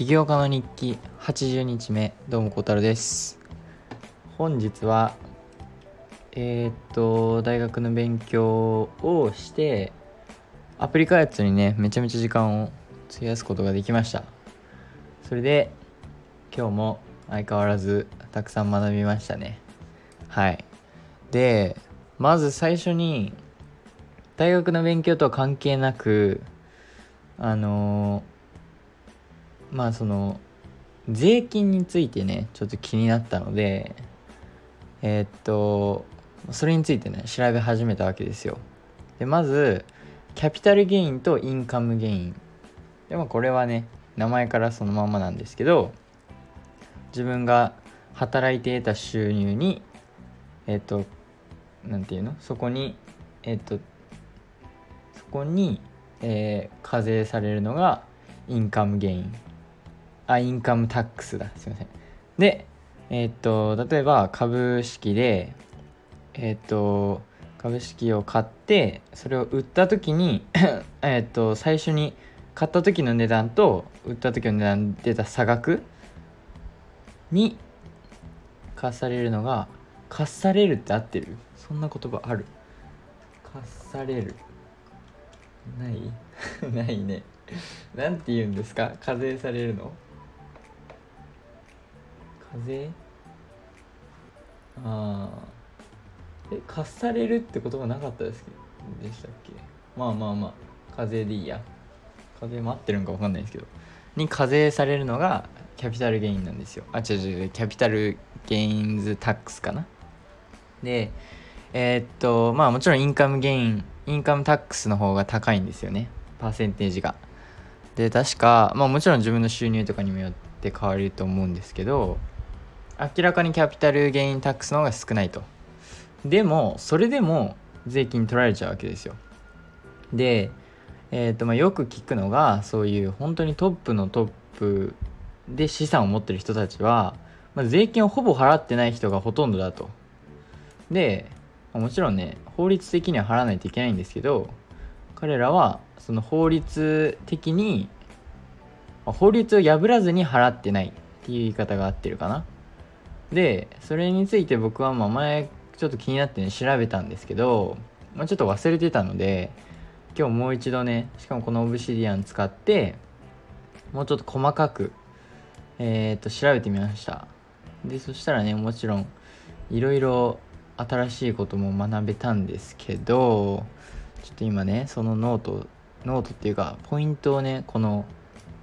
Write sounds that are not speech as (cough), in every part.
起業家の日記80日目どうも小太です。本日はえー、っと大学の勉強をしてアプリ開発にねめちゃめちゃ時間を費やすことができました。それで今日も相変わらずたくさん学びましたね。はい。でまず最初に大学の勉強とは関係なくあのー、まあその税金についてねちょっと気になったのでえー、っとそれについてね調べ始めたわけですよ。でまずキャピタルゲインとインカムゲイン。でもこれはね名前からそのままなんですけど自分が働いて得た収入にえっと何て言うの？そこにえっとそこにえ、課税されるのがインカムゲイン。あインカムタックスだ。すいません。でえー、っと例えば株式でえー、っと株式を買ってそれを売った時に (coughs) えっと最初に買った時の値段と売った時の値段出た差額に課されるのが課されるって合ってる？そんな言葉ある？課される？ない？(laughs) ないね。なんて言うんですか？課税されるの？課税ああえ課されるって言葉なかったですけどでしたっけ？まあまあまあ。課税でいいや。課税待ってるんか分かんないですけど。に課税されるのがキャピタルゲインなんですよ。あ違う違う。 capital gains tax かな？でえー、っとまあもちろんインカムゲイン income tax の方が高いんですよね。パーセンテージが。で確かまあもちろん自分の収入とかにもよって変わると思うんですけど明らかに capital gain tax の方が少ないと。でもそれでも税金取られちゃうわけですよ。でえーとまあ、よく聞くのがそういう本当にトップのトップで資産を持ってる人たちは、まあ、税金をほぼ払ってない人がほとんどだと。でもちろんね法律的には払わないといけないんですけど彼らはその法律的に法律を破らずに払ってないっていう言い方が合ってるかな。でそれについて僕はまあ前ちょっと気になってね調べたんですけど、まあ、ちょっと忘れてたので今日もう一度ねしかもこの Obsidian 使ってもうちょっと細かくえー、っと調べてみました。でそしたらねもちろんいろいろ新しいことも学べたんですけどちょっと今ねそのノートノートっていうかポイントをねこの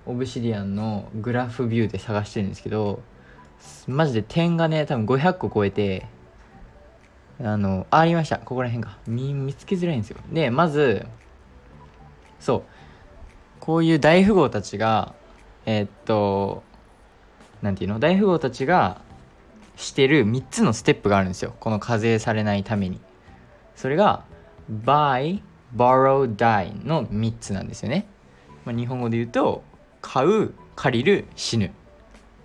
Obsidian の graph view で探してるんですけどマジで点がね多分500個超えてあのありました。ここら辺か見見つけづらいんですよ。でまずそう。こういう大富豪たちがえー、っと何て言うの？大富豪たちがしてる3つのステップがあるんですよ。この課税されないために。それが buy, borrow, die の3つなんですよね、まあ、日本語で言うと買う借りる死ぬ。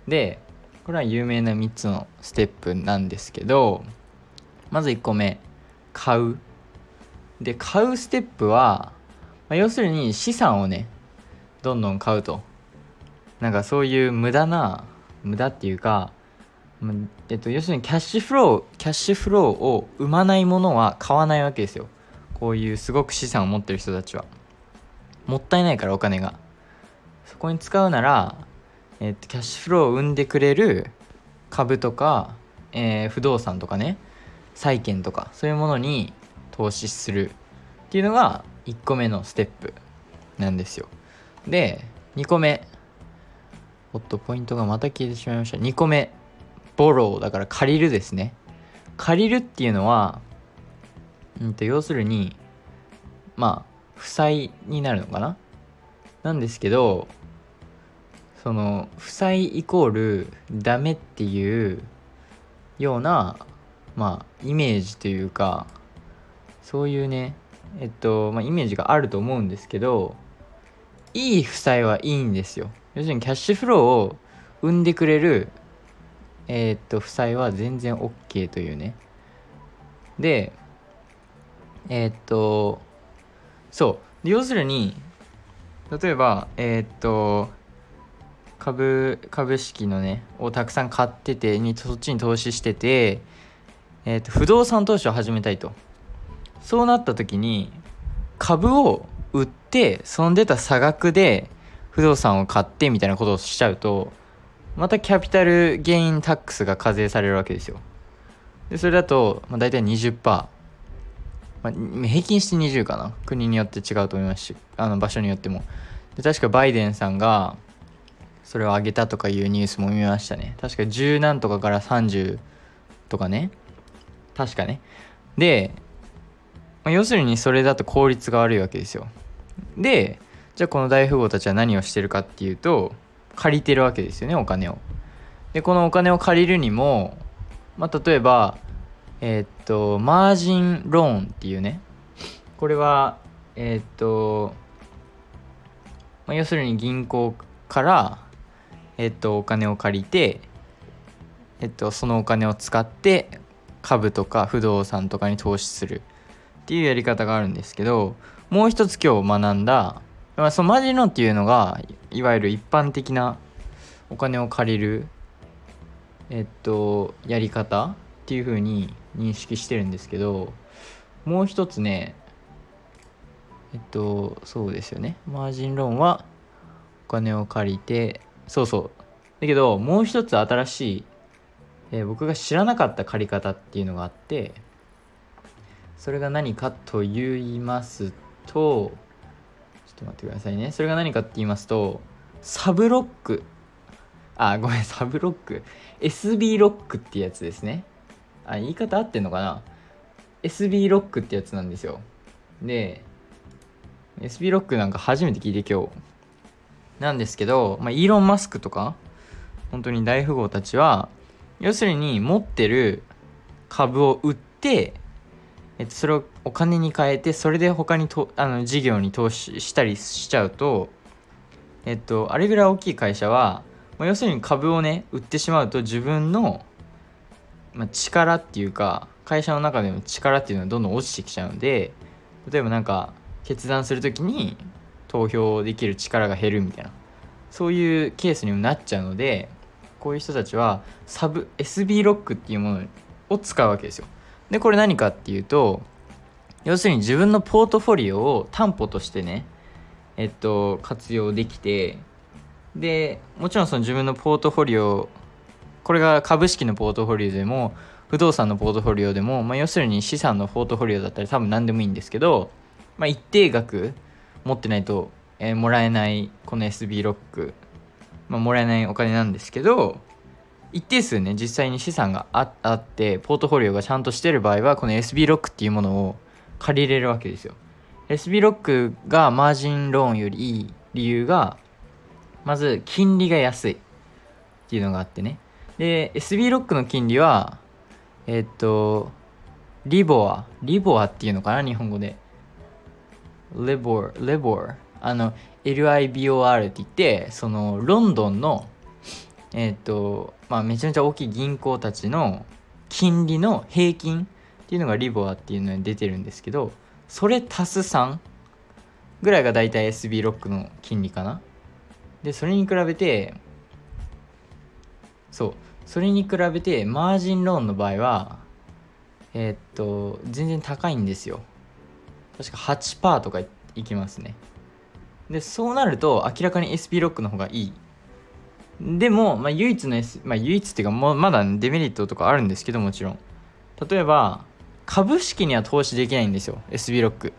でこれは有名な3つのステップなんですけどまず1個目買う。で買うステップは、まあ、要するに資産をねどんどん買うと。なんかそういう無駄な無駄っていうかえっと、要するにキャッシュフローキャッシュフローを生まないものは買わないわけですよ。こういうすごく資産を持ってる人たちは。もったいないからお金が。そこに使うなら、えっと、キャッシュフローを生んでくれる株とか、えー、不動産とかね債券とかそういうものに投資するっていうのが1個目のステップなんですよ。で2個目おっとポイントがまた消えてしまいました。2個目ボローだから借りるですね。借りるっていうのは、うんと、要するにまあ負債になるのかな？なんですけどその負債イコールダメっていうようなまあイメージというかそういうねえっと、まあ、イメージがあると思うんですけどいい負債はいいんですよ。要するにキャッシュフローを生んでくれるえー、っと負債は全然 OK というね。でえー、っとそう。要するに例えばえー、っと株株式のねをたくさん買っててにそっちに投資してて、えーと、不動産投資を始めたいと。そうなった時に株を売ってその出た差額で不動産を買ってみたいなことをしちゃうとまたキャピタルゲインタックスが課税されるわけですよ。でそれだと、まあ、大体20%、まあ、平均して20かな。国によって違うと思いますしあの場所によっても。で確かバイデンさんがそれを上げたとかいうニュースも見ましたね。確か10何とかから30とかね。確かね。で、まあ、要するにそれだと効率が悪いわけですよ。でじゃあこの大富豪たちは何をしてるかっていうと借りてるわけですよねお金を。でこのお金を借りるにも、まあ、例えばえー、っとマージンローンっていうね。これはえー、っと、まあ、要するに銀行からえっと、お金を借りて、えっと、そのお金を使って株とか不動産とかに投資するっていうやり方があるんですけどもう一つ今日学んだ、まあ、そのマジンローンっていうのがいわゆる一般的なお金を借りるえっとやり方っていうふうに認識してるんですけどもう一つねえっとそうですよね。マージンローンはお金を借りてそうそう。だけどもう一つ新しい、えー、僕が知らなかった借り方っていうのがあってそれが何かと言いますとちょっと待ってくださいね。それが何かって言いますとサブロック。あごめんサブロック。SB ロックってやつですね。あ言い方合ってんのかな？SB ロックってやつなんですよ。で SB ロックなんか初めて聞いて今日。なんですけど、まあ、イーロン・マスクとか本当に大富豪たちは要するに持ってる株を売って、えっと、それをお金に変えてそれで他にとあの事業に投資したりしちゃうとえっとあれぐらい大きい会社は、まあ、要するに株をね売ってしまうと自分の、まあ、力っていうか会社の中での力っていうのはどんどん落ちてきちゃうので例えばなんか決断する時に投票できる力が減るみたいな。そういうケースにもなっちゃうのでこういう人たちはサブ SB ロックっていうものを使うわけですよ。でこれ何かっていうと要するに自分のポートフォリオを担保としてねえっと活用できてでもちろんその自分のポートフォリオこれが株式のポートフォリオでも不動産のポートフォリオでも、まあ、要するに資産のポートフォリオだったら多分何でもいいんですけど、まあ、一定額持ってないと、えー、もらえないこの SB ロック、まあ、もらえないお金なんですけど一定数ね実際に資産がああってポートフォリオがちゃんとしてる場合はこの SB ロックっていうものを借りれるわけですよ。SB ロックがマージンローンよりいい理由がまず金利が安いっていうのがあってね。で SB ロックの金利はえっとリボア。リボアっていうのかな日本語で。レボーレボーあの LIBOR って言ってそのロンドンのえっ、とまあめちゃめちゃ大きい銀行たちの金利の平均っていうのがリボアっていうのに出てるんですけどそれ足す3ぐらいが大体 SB ロックの金利かな。でそれに比べてそうそれに比べてマージンローンの場合はえー、っと全然高いんですよ。確か8%とかいきますね。でそうなると明らかに SP ロックの方がいい。でも、まあ、唯一の、S、まあ、唯一っていうかもうまだデメリットとかあるんですけどもちろん。例えば株式には投資できないんですよ SB ロック。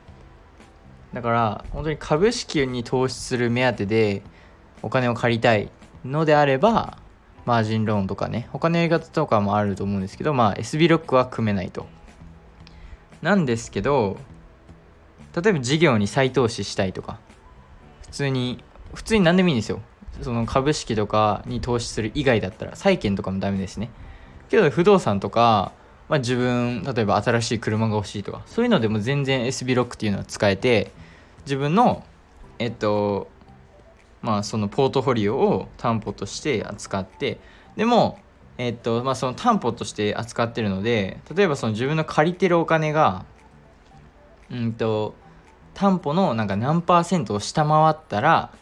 だから本当に株式に投資する目当てでお金を借りたいのであればマージンローンとかね他のやり方とかもあると思うんですけどまあ SB ロックは組めないと。なんですけど例えば事業に再投資したいとか普通に普通に何でもいいんですよ。その株式とかに投資する以外だったら債券とかもダメですね。けど不動産とか、まあ、自分例えば新しい車が欲しいとかそういうのでも全然 SB ロックっていうのは使えて自分のえっとまあそのポートフォリオを担保として扱ってでもえっとまあその担保として扱ってるので例えばその自分の借りてるお金がうんと担保のなんか何パーセントを下回ったら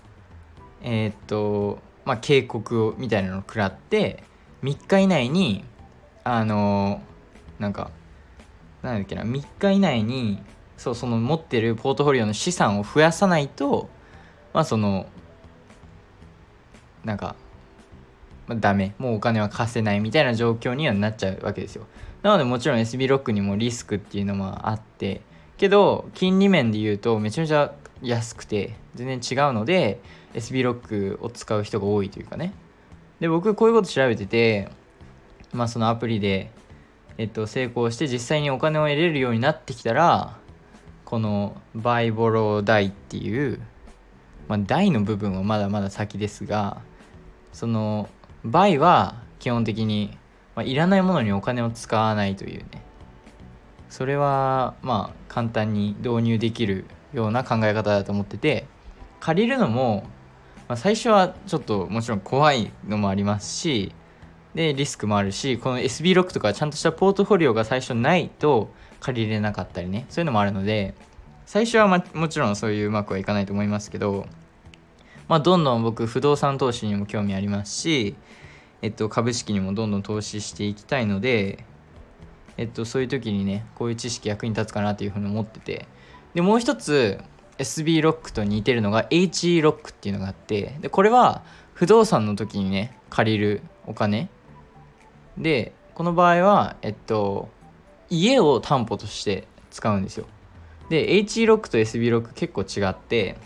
えー、っとまあ、警告をみたいなのを食らって3日以内にあのなんかなんだっけな3日以内にそうその持ってるポートフォリオの資産を増やさないとまあそのなんか、まあ、ダメもうお金は貸せないみたいな状況にはなっちゃうわけですよ。なのでもちろん SB ロックにもリスクっていうのもあってけど金利面で言うとめちゃめちゃ安くて全然違うので SB ロックを使う人が多いというかね。で僕こういうこと調べててまあそのアプリでえっと成功して実際にお金を得れるようになってきたらこのバイボロダイっていうまあダイの部分はまだまだ先ですがそのバイは基本的に、まあ、いらないものにお金を使わないというね。それはまあ簡単に導入できるような考え方だと思ってて借りるのも、まあ、最初はちょっともちろん怖いのもありますしでリスクもあるしこの SB ロックとかちゃんとしたポートフォリオが最初ないと借りれなかったりねそういうのもあるので最初は、ま、もちろんそういううまくはいかないと思いますけど、まあ、どんどん僕不動産投資にも興味ありますし、えっと、株式にもどんどん投資していきたいので、えっと、そういう時にねこういう知識役に立つかなというふうに思ってて。でもう一つ SB ロックと似てるのが HE ロックっていうのがあって。でこれは不動産の時にね借りるお金。でこの場合はえっと家を担保として使うんですよ。で HE ロックと SB ロック結構違って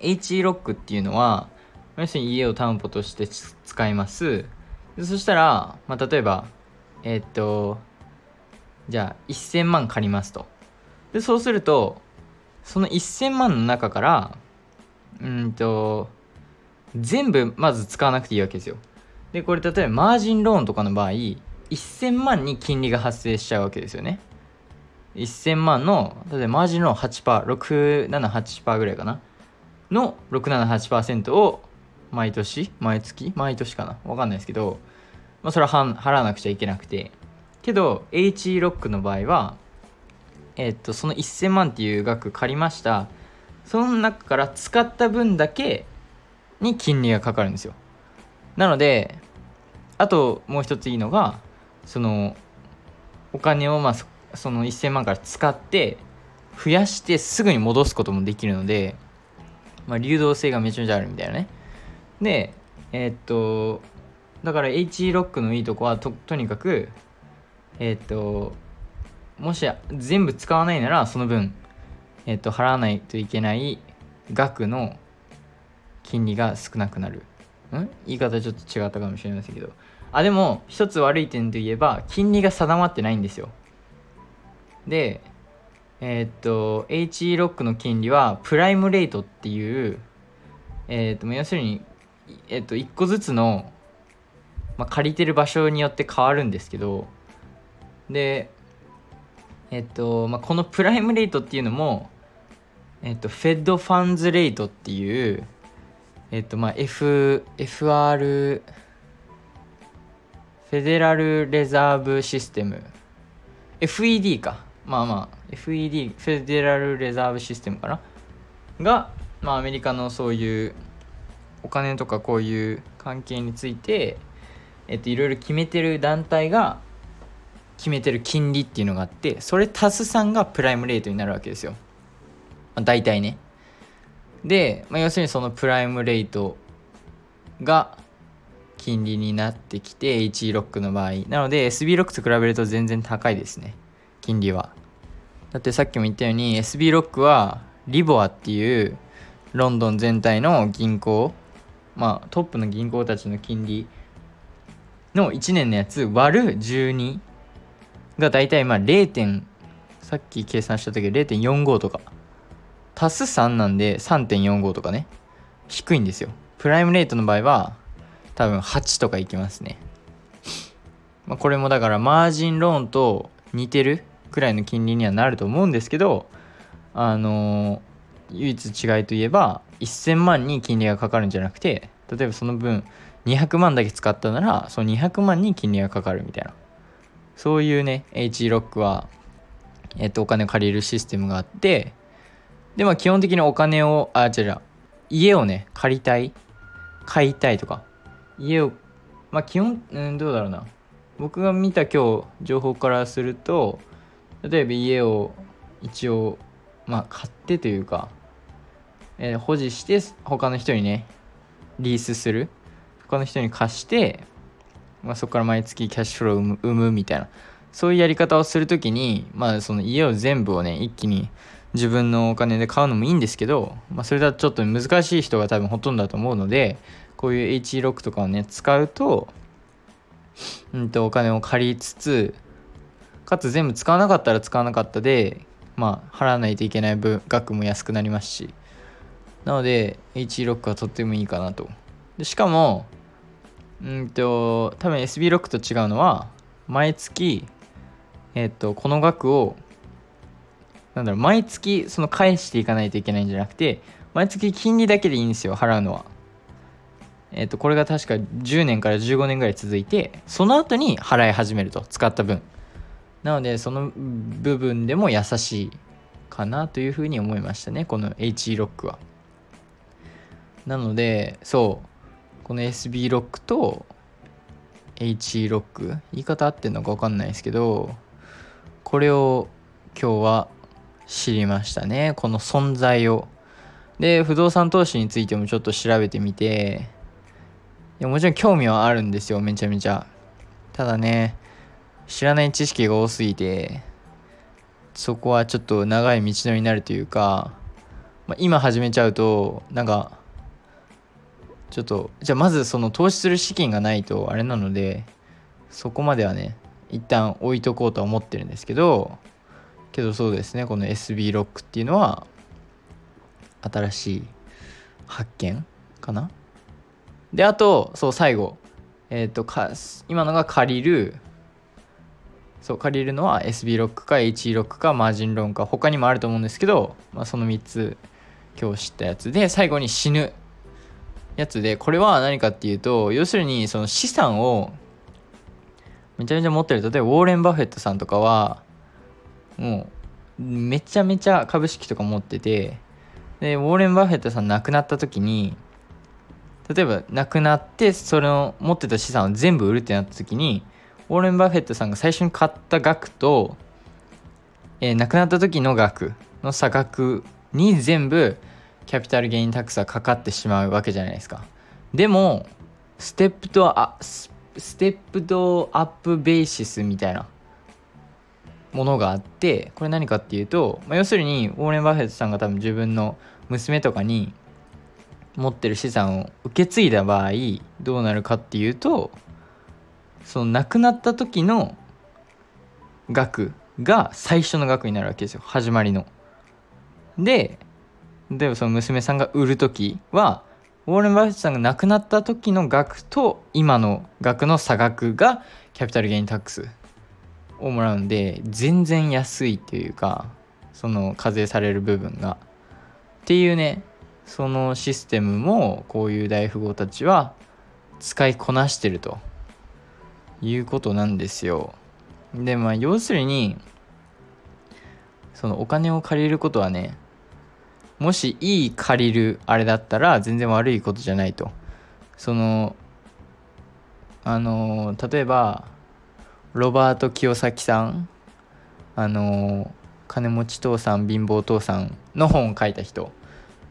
HE ロックっていうのは要するに家を担保として使います。でそしたら、まあ、例えばえっとじゃあ1000万借りますと。でそうするとその1000万の中からうんと全部まず使わなくていいわけですよ。でこれ例えばマージンローンとかの場合1000万に金利が発生しちゃうわけですよね。1000万の例えばマージンローン 8%678% ぐらいかな。の678%を毎年毎月毎年かな。わかんないですけど、まあ、それは払わなくちゃいけなくて。けど HE ロックの場合はえっとその1000万っていう額借りました。その中から使った分だけに金利がかかるんですよ。なのであともう一ついいのがそのお金をまあその1000万から使って増やしてすぐに戻すこともできるので、まあ、流動性がめちゃめちゃあるみたいなね。でえー、っとだから HE ロックのいいとこはととにかくえー、ともし全部使わないならその分、えー、と払わないといけない額の金利が少なくなる。ん？言い方ちょっと違ったかもしれませんけど。あでも一つ悪い点といえば金利が定まってないんですよ。でえー、っと HE ロックの金利はプライムレートっていうえー、っと要するにえー、っと1個ずつの、まあ、借りてる場所によって変わるんですけどでえっと、まあ、このプライムレートっていうのも、えっと、フェッドファンズレートっていう、えっと、まあ、F、FR、フェデラルレザーブシステム、FED か。まあまあ、FED、フェデラルレザーブシステムかな。が、まあ、アメリカのそういうお金とかこういう関係について、えっと、いろいろ決めてる団体が決めてる金利っていうのがあってそれ足す3がプライムレートになるわけですよ、まあ、大体ね。で、まあ、要するにそのプライムレートが金利になってきて HE ロックの場合。なので SB ロックと比べると全然高いですね。金利は。だってさっきも言ったように SB ロックはリボアっていうロンドン全体の銀行。まあトップの銀行たちの金利の1年のやつ割る12が大体まあ 0. さっき計算した時0.45とか。足す3なんで3.45とかね。低いんですよ。プライムレートの場合は多分8とかいきますね、まあ、これもだからマージンローンと似てるくらいの金利にはなると思うんですけどあのー、唯一違いといえば1000万に金利がかかるんじゃなくて例えばその分200万だけ使ったならその200万に金利がかかるみたいな。そういうね H ロックは、えっと、お金を借りるシステムがあってでまあ基本的にお金をあ違う違う家をね借りたい買いたいとか家をまあ基本、うん、どうだろうな。僕が見た今日情報からすると例えば家を一応まあ買ってというか、えー、保持して他の人にねリースする。他の人に貸して、まあ、そこから毎月キャッシュフローを生むみたいな。そういうやり方をする時にまあその家を全部をね一気に自分のお金で買うのもいいんですけど、まあ、それだとちょっと難しい人が多分ほとんどだと思うのでこういう HE6 とかをね使うと,、うんとお金を借りつつかつ全部使わなかったら使わなかったでまあ払わないといけない分額も安くなりますし。なので HE6 はとってもいいかなと。でしかもうんと多分 SB6 と違うのは毎月えっとこの額をなんだろう毎月その返していかないといけないんじゃなくて毎月金利だけでいいんですよ払うのは。えっとこれが確か10年から15年ぐらい続いてその後に払い始めると使った分。なのでその部分でも優しいかなというふうに思いましたねこの HE ロックは。なのでそう。この SB ロックと HE ロック言い方合ってんのか分かんないですけどこれを今日は知りましたね。この存在を。で不動産投資についてもちょっと調べてみて。いやもちろん興味はあるんですよめちゃめちゃ。ただね知らない知識が多すぎてそこはちょっと長い道のりになるというか、まあ、今始めちゃうとなんかちょっとじゃあまずその投資する資金がないとあれなのでそこまではね一旦置いとこうとは思ってるんですけどけどそうですねこの SB ロックっていうのは新しい発見かな？であとそう最後えっ、ー、とか今のが借りるそう借りるのは SB ロックか HE ロックかマージンローンか他にもあると思うんですけど、まあ、その3つ今日知ったやつで最後に死ぬやつでこれは何かっていうと要するにその資産をめちゃめちゃ持ってる。例えばウォーレン・バフェットさんとかはもうめちゃめちゃ株式とか持っててでウォーレン・バフェットさん亡くなった時に例えば亡くなってそれを持ってた資産を全部売るってなった時にウォーレン・バフェットさんが最初に買った額と、えー、亡くなった時の額の差額に全部キャピタルゲインタックスはかかってしまうわけじゃないですかでもステップとあステップとアップベーシスみたいなものがあってこれ何かっていうと、まあ、要するにウォーレン・バフェットさんが多分自分の娘とかに持ってる資産を受け継いだ場合どうなるかっていうとその亡くなった時の額が最初の額になるわけですよ始まりの。で例えばその娘さんが売る時はウォーレン・バフェットさんが亡くなった時の額と今の額の差額がキャピタルゲインタックスをもらうんで全然安いっていうかその課税される部分が。っていうねそのシステムもこういう大富豪たちは使いこなしてると。いうことなんですよ。でまあ要するにそのお金を借りることはねもしいい借りるあれだったら全然悪いことじゃないと。そのあの例えばロバート清崎さんあの金持ち父さん貧乏父さんの本を書いた人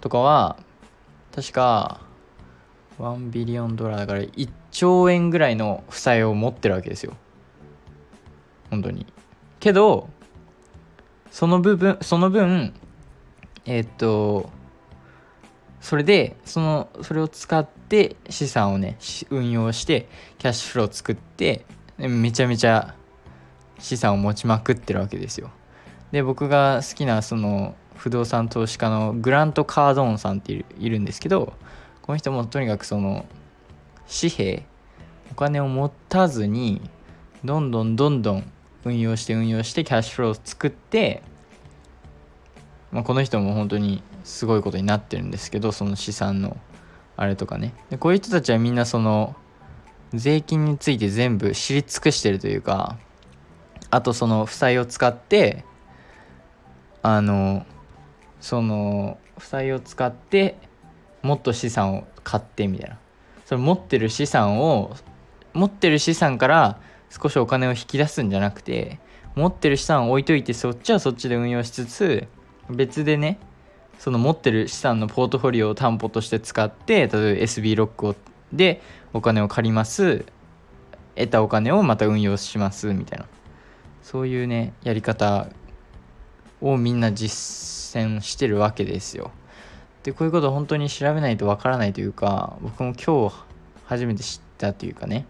とかは確か1ビリオンドラだから1兆円ぐらいの負債を持ってるわけですよ。本当に。けどその部分その分え、っとそれでそのそれを使って資産をね運用してキャッシュフローを作ってめちゃめちゃ資産を持ちまくってるわけですよ。で僕が好きなその不動産投資家のグラント・カードーンさんっているんですけどこの人もとにかくその紙幣お金を持たずにどんどんどんどん運用して運用してキャッシュフローを作ってまあ、この人も本当にすごいことになってるんですけどその資産のあれとかね。でこういう人たちはみんなその税金について全部知り尽くしてるというかあとその負債を使ってあのその負債を使ってもっと資産を買ってみたいな。その持ってる資産を持ってる資産から少しお金を引き出すんじゃなくて持ってる資産を置いといてそっちはそっちで運用しつつ別でねその持ってる資産のポートフォリオを担保として使って例えば SB ロックをでお金を借ります。得たお金をまた運用しますみたいな。そういうねやり方をみんな実践してるわけですよ。でこういうこと本当に調べないとわからないというか僕も今日初めて知ったというかね。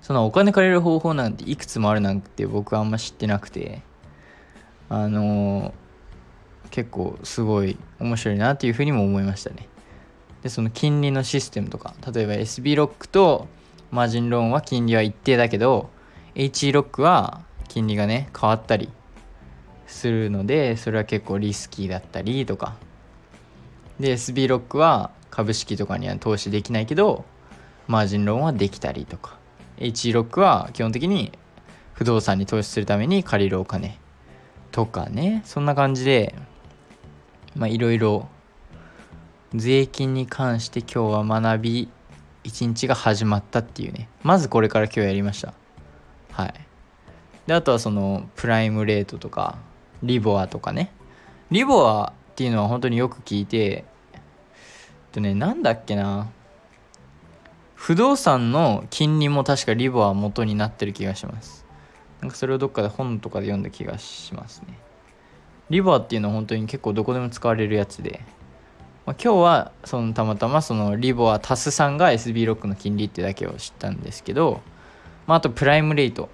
そのお金借りる方法なんていくつもあるなんて僕はあんま知ってなくて。あの、結構すごい面白いなっていうふうにも思いましたね。でその金利のシステムとか例えば SB ロックとマージンローンは金利は一定だけど HE ロックは金利がね変わったりするのでそれは結構リスキーだったりとか。で SB ロックは株式とかには投資できないけどマージンローンはできたりとか。HE ロックは基本的に不動産に投資するために借りるお金とかね。そんな感じでまあいろいろ税金に関して今日は学び一日が始まったっていうね。まずこれから今日やりました。はい。であとはそのプライムレートとかリボアとかね。リボアっていうのは本当によく聞いてえっとねなんだっけな。不動産の金利も確かリボア元になってる気がします。なんかそれをどっかで本とかで読んだ気がしますね。リボアっていうのは本当に結構どこでも使われるやつで。まあ、今日はそのたまたまそのリボアタスさんが SB ロックの金利ってだけを知ったんですけど、まあ、あとプライムレート。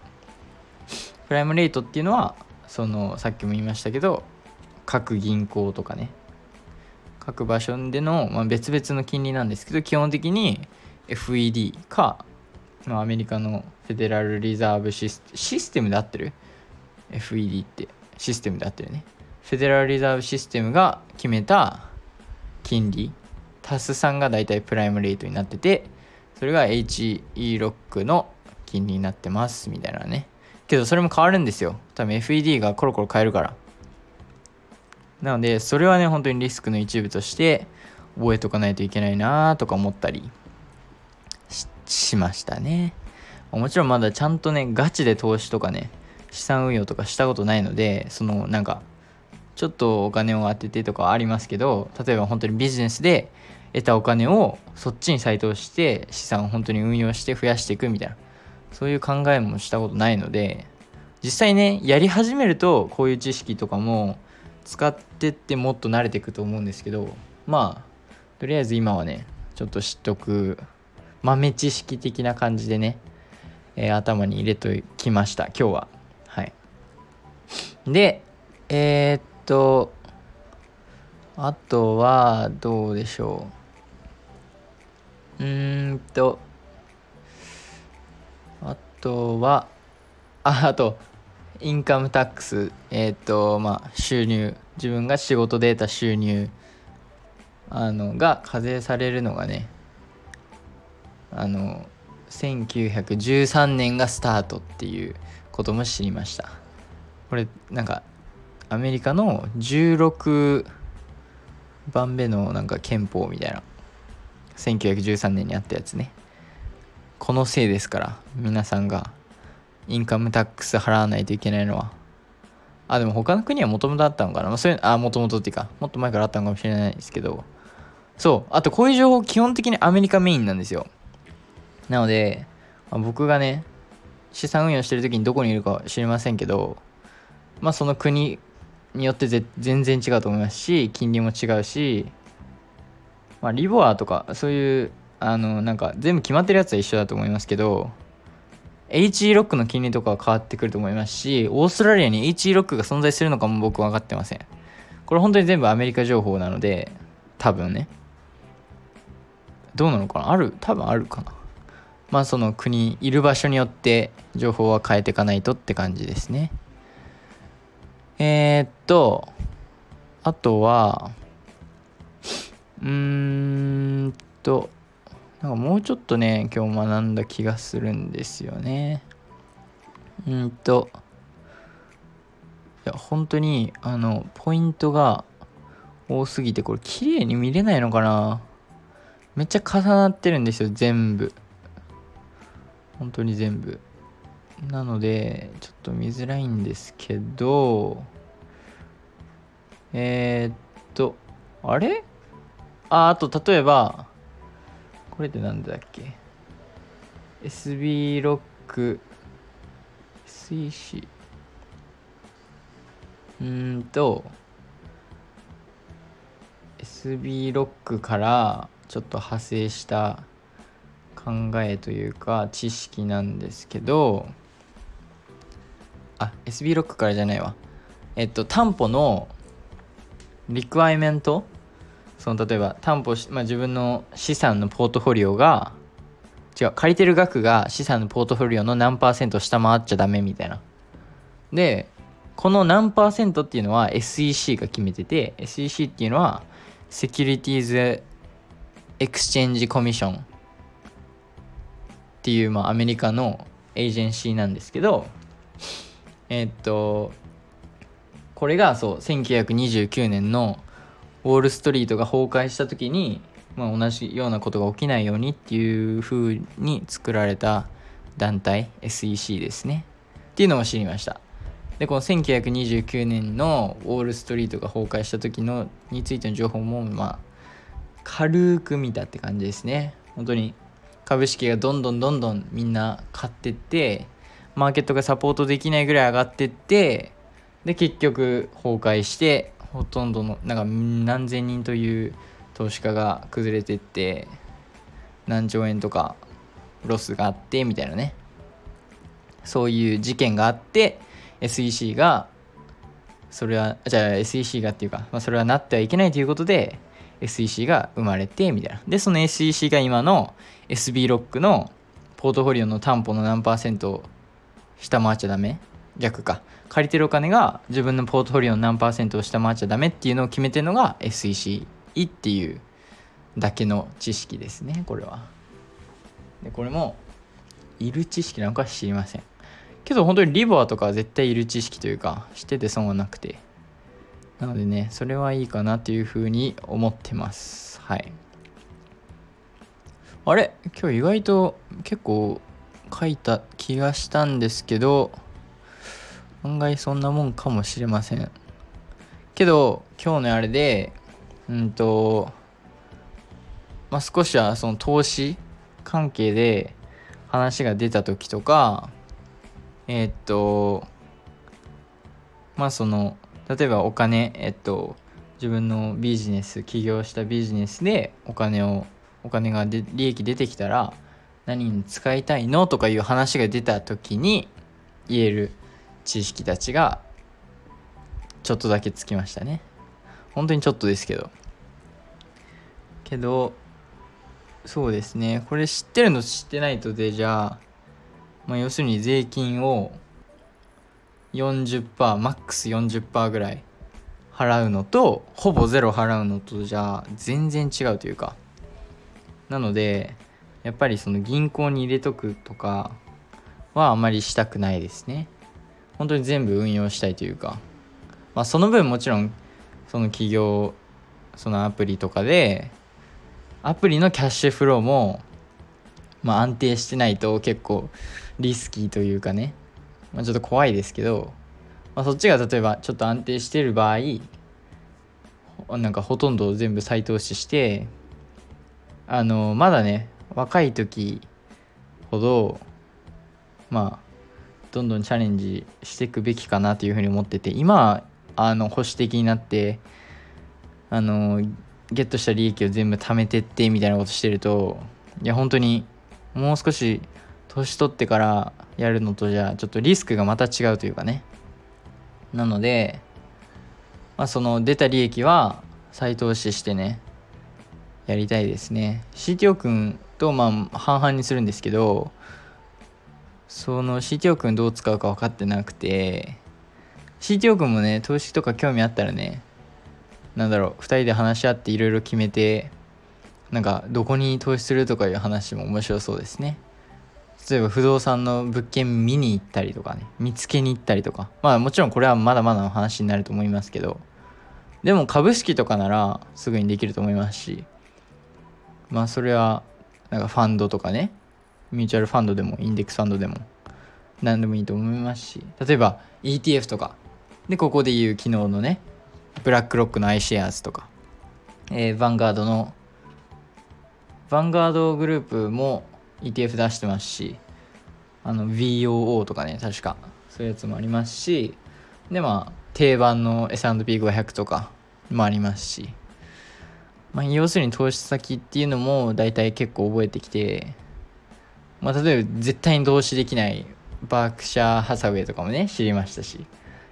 プライムレートっていうのはそのさっきも言いましたけど各銀行とかね。各場所での、まあ、別々の金利なんですけど基本的に FED か、まあ、アメリカのフェデラルリザーブシスシステムで合ってる ?FED ってシステムで合ってるね。フェデラルリザーブシステムが決めた金利タスさんがだいたいプライムレートになっててそれが HE ロックの金利になってますみたいなね。けどそれも変わるんですよ。多分 FED がコロコロ変えるから。なのでそれはね本当にリスクの一部として覚えとかないといけないなとか思ったりしましたね。もちろんまだちゃんとねガチで投資とかね資産運用とかしたことないのでそのなんかちょっとお金を当ててとかありますけど例えば本当にビジネスで得たお金をそっちに再投資して資産を本当に運用して増やしていくみたいなそういう考えもしたことないので実際ねやり始めるとこういう知識とかも使ってってもっと慣れていくと思うんですけどまあとりあえず今はねちょっと知っとく豆知識的な感じでね、えー、頭に入れときました今日は。はい。でえー、っと、あとは、どうでしょう。うーんと、あとは、あ、あと、インカムタックス、えっ、ー、と、まあ、収入、自分が仕事で得た収入、あの、が課税されるのがね、あの、1913年がスタートっていうことも知りました。これ、なんか、アメリカの16番目のなんか憲法みたいな1913年にあったやつね。このせいですから皆さんがインカムタックス払わないといけないのは。あでも他の国はもともとあったのかな、まあ、それあもともとっていうかもっと前からあったのかもしれないですけど。そうあとこういう情報基本的にアメリカメインなんですよ。なので、まあ、僕がね資産運用してる時にどこにいるか知りませんけどまあその国によってぜ全然違うと思いますし金利も違うし、まあ、リボアとかそういうあのなんか全部決まってるやつは一緒だと思いますけど HE ロックの金利とかは変わってくると思いますしオーストラリアに HE ロックが存在するのかも僕分かってません。これ本当に全部アメリカ情報なので多分ね。どうなのかな？ある多分あるかな。まあその国いる場所によって情報は変えていかないとって感じですね。えー、っと、あとは、うーんと、なんかもうちょっとね、今日学んだ気がするんですよね。うんと、いや、本当に、あの、ポイントが多すぎて、これ、綺麗に見れないのかな。めっちゃ重なってるんですよ全部。本当に全部。なのでちょっと見づらいんですけどえー、っとあれ？ああと例えばこれって何だっけ？SB ロック SEC うんと SB ロックからちょっと派生した考えというか知識なんですけどあ SB ロックからじゃないわ。えっと担保の requirement？その例えば担保し、まあ、自分の資産のポートフォリオが違う借りてる額が資産のポートフォリオの何パーセント下回っちゃダメみたいな。でこの何パーセントっていうのは SEC が決めてて SEC っていうのは Securities Exchange Commission っていう、まあ、アメリカのエージェンシーなんですけどえ、っとこれがそう1929年のウォール・ストリートが崩壊した時に、まあ、同じようなことが起きないようにっていう風に作られた団体 SEC ですね。っていうのを知りました。でこの1929年のウォール・ストリートが崩壊した時のについての情報もまあ軽く見たって感じですね。本当に株式がどんどんどんどんみんな買ってってマーケットがサポートできないぐらい上がってってで結局崩壊してほとんどのなんか何千人という投資家が崩れてって何兆円とかロスがあってみたいなね。そういう事件があって SEC がそれはじゃあ SEC がっていうか、まあ、それはなってはいけないということで SEC が生まれてみたいな。でその SEC が今の SB ロックのポートフォリオの担保の何パーセント下回っちゃダメ？逆か。借りてるお金が自分のポートフォリオの何パーセントを下回っちゃダメっていうのを決めてるのが SEC っていうだけの知識ですねこれは。でこれもいる知識なんか知りません。けど本当にリボアとかは絶対いる知識というか知ってて損はなくて。なのでねそれはいいかなというふうに思ってます。はい。あれ？今日意外と結構書いた気がしたんですけど案外そんなもんかもしれません。けど今日のあれでうんとまあ少しはその投資関係で話が出た時とかえー、っとまあその例えばお金えっと自分のビジネス起業したビジネスでお金をお金がで利益出てきたら何に使いたいのとかいう話が出た時に言える知識たちがちょっとだけつきましたね。本当にちょっとですけど。けどそうですね。これ知ってるの知ってないとでじゃあまあ、要するに税金を40%マックス40%ぐらい払うのとほぼゼロ払うのとじゃあ全然違うというか。なのでやっぱりその銀行に入れとくとかはあまりしたくないですね。本当に全部運用したいというか。まあその分もちろんその企業そのアプリとかでアプリのキャッシュフローもまあ安定してないと結構リスキーというかね、まあ、ちょっと怖いですけど、まあ、そっちが例えばちょっと安定してる場合なんかほとんど全部再投資してあのまだね若い時ほどまあどんどんチャレンジしていくべきかなというふうに思ってて今あの保守的になってあのゲットした利益を全部貯めてってみたいなことしてるといや本当にもう少し年取ってからやるのとじゃちょっとリスクがまた違うというかね。なので、まあ、その出た利益は再投資してねやりたいですね。CTO 君とまあ半々にするんですけどその CTO 君どう使うか分かってなくて CTO 君もね投資とか興味あったらねなんだろう2人で話し合っていろいろ決めてなんかどこに投資するとかいう話も面白そうですね。例えば不動産の物件見に行ったりとかね見つけに行ったりとか。まあもちろんこれはまだまだの話になると思いますけど。でも株式とかならすぐにできると思いますし。まあそれはなんかファンドとかねミューチュアルファンドでもインデックスファンドでも何でもいいと思いますし。例えば ETF とか。でここでいう昨日のねブラックロックの iShares とか、えー、ヴァンガードのヴァンガードグループも ETF 出してますしあの VOO とかね確か。そういうやつもありますし。でまあ定番の S&P500 とかもありますし、まあ、要するに投資先っていうのも大体結構覚えてきて、まあ、例えば絶対に投資できないバークシャー・ハサウェイとかもね知りましたし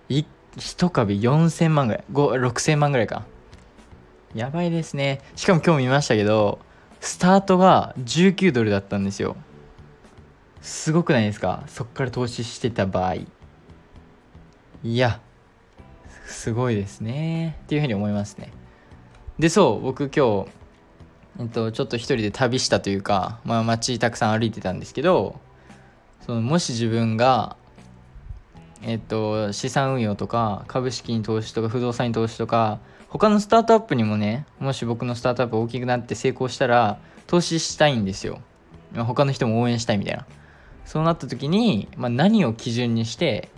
1株4000万ぐらい6000万ぐらいか。やばいですね。しかも今日見ましたけどスタートが19ドルだったんですよ。すごくないですか？そっから投資してた場合。いやすごいですね。っていうふうに思いますね。でそう僕今日えっとちょっと一人で旅したというかまあ街たくさん歩いてたんですけどそのもし自分がえっと資産運用とか株式に投資とか不動産に投資とか他のスタートアップにもねもし僕のスタートアップ大きくなって成功したら投資したいんですよ。他の人も応援したいみたいな。そうなった時に、まあ、何を基準にして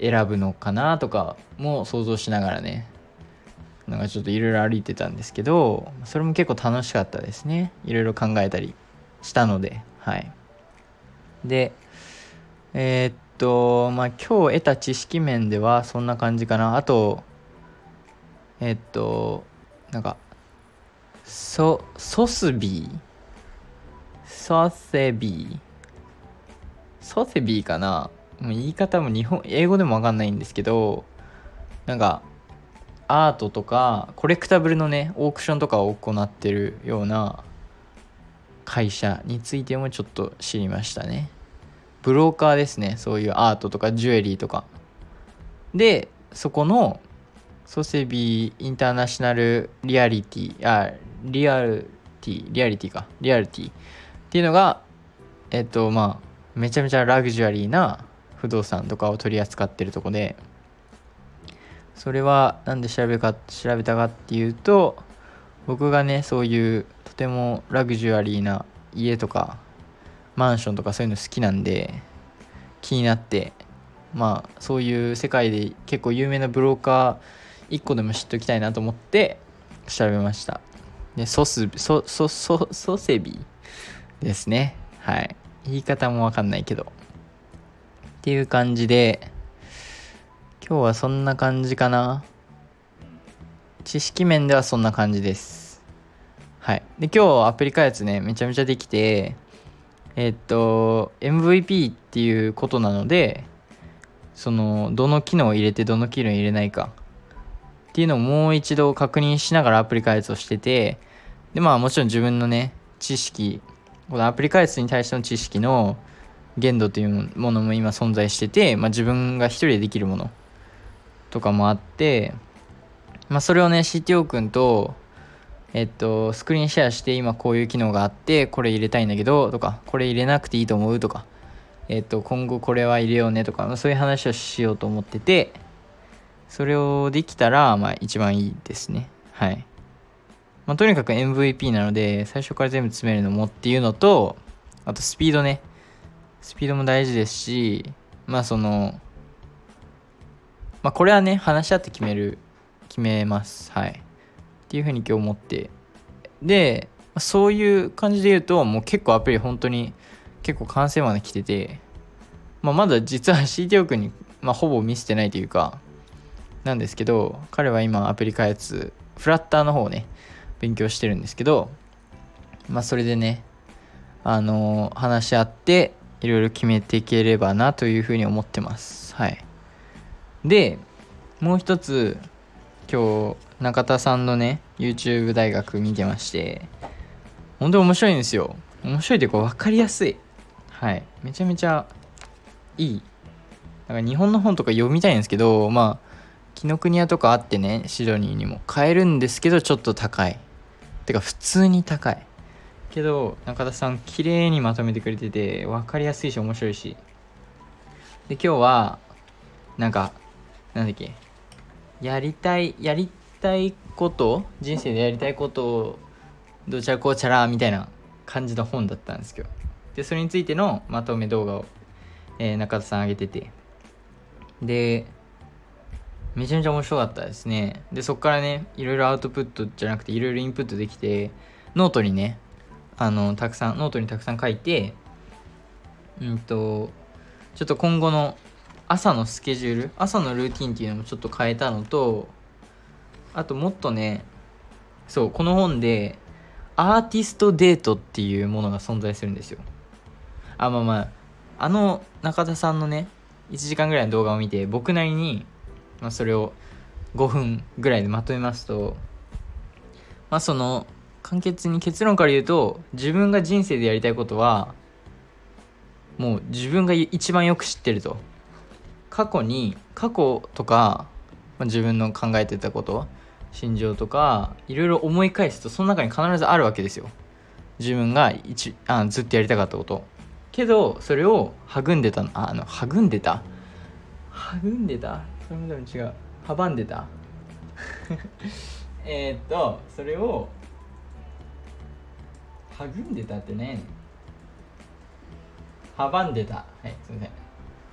選ぶのかなとかも想像しながらねなんかちょっといろいろ歩いてたんですけどそれも結構楽しかったですね。いろいろ考えたりしたのではい。でえー、っとまあ今日得た知識面ではそんな感じかな。あとえー、っとなんかソソスビー？ソセビー？ソセビーかな。言い方も日本英語でも分かんないんですけどなんかアートとかコレクタブルのねオークションとかを行ってるような会社についてもちょっと知りましたね。ブローカーですねそういうアートとかジュエリーとか。でそこのソセビーインターナショナルリアリティあリアルティリアリティか。リアリティ。っていうのがえっとまあめちゃめちゃラグジュアリーな不動産とかを取り扱ってるとこで。それは何で調べか調べたかっていうと僕がねそういうとてもラグジュアリーな家とかマンションとかそういうの好きなんで気になってまあそういう世界で結構有名なブローカー1個でも知っておきたいなと思って調べました。でソスソソソソセビですね。はい。言い方もわかんないけど。っていう感じで今日はそんな感じかな。知識面ではそんな感じです。はい。で今日アプリ開発ねめちゃめちゃできてえっと MVP っていうことなのでそのどの機能を入れてどの機能を入れないか。っていうのをもう一度確認しながらアプリ開発をしててでまあもちろん自分のね知識このアプリ開発に対しての知識の限度というものも今存在してて、まあ、自分が一人でできるもの。とかもあって、まあ、それをね CTO 君とえっとスクリーンシェアして今こういう機能があってこれ入れたいんだけどとかこれ入れなくていいと思うとかえっと今後これは入れようねとか、まあ、そういう話をしようと思っててそれをできたらまあ一番いいですね。はい。まあ、とにかく MVP なので最初から全部詰めるのもっていうのとあとスピードね。スピードも大事ですし、まあその、まあこれはね、話し合って決める、決めます。はい。っていうふうに今日思って。で、そういう感じで言うと、もう結構アプリ本当に結構完成まで来てて、まあまだ実は (laughs) CTO 君に、まあ、ほぼ見せてないというか、なんですけど、彼は今アプリ開発、フラッターの方をね、勉強してるんですけど、まあそれでね、あの話し合っていろいろ決めていければなというふうに思ってます。はい。で、もう一つ、今日、中田さんのね、YouTube 大学見てまして、本当に面白いんですよ。面白いというか分かりやすい。はい。めちゃめちゃいい。だか日本の本とか読みたいんですけど、まあ、紀ノ国屋とかあってね、シドニーにも買えるんですけど、ちょっと高い。てか、普通に高い。けど中田さん綺麗にまとめてくれてて分かりやすいし面白いしで今日はなんかなんだっけ？やりたいやりたいこと人生でやりたいことをどちらこうちゃらみたいな感じの本だったんですけど。でそれについてのまとめ動画を、えー、中田さん上げてて。でめちゃめちゃ面白かったですね。でそこからねいろいろアウトプットじゃなくていろいろインプットできてノートにねあのたくさんノートにたくさん書いてうんとちょっと今後の朝のスケジュール朝のルーティンっていうのもちょっと変えたのとあともっとねそうこの本でアーティストデートっていうものが存在するんですよ。あまあまああの中田さんのね1時間ぐらいの動画を見て僕なりに、まあ、それを5分ぐらいでまとめますとまあその簡潔に結論から言うと自分が人生でやりたいことはもう自分が一番よく知ってると。過去に過去とか、まあ、自分の考えてたこと心情とかいろいろ思い返すとその中に必ずあるわけですよ。自分が一あずっとやりたかったこと。けどそれを育んでたああの育んでた？育んでた？それも多分違う。阻んでた？(laughs) えっとそれを育んでたってね。阻んでた。はいすいません。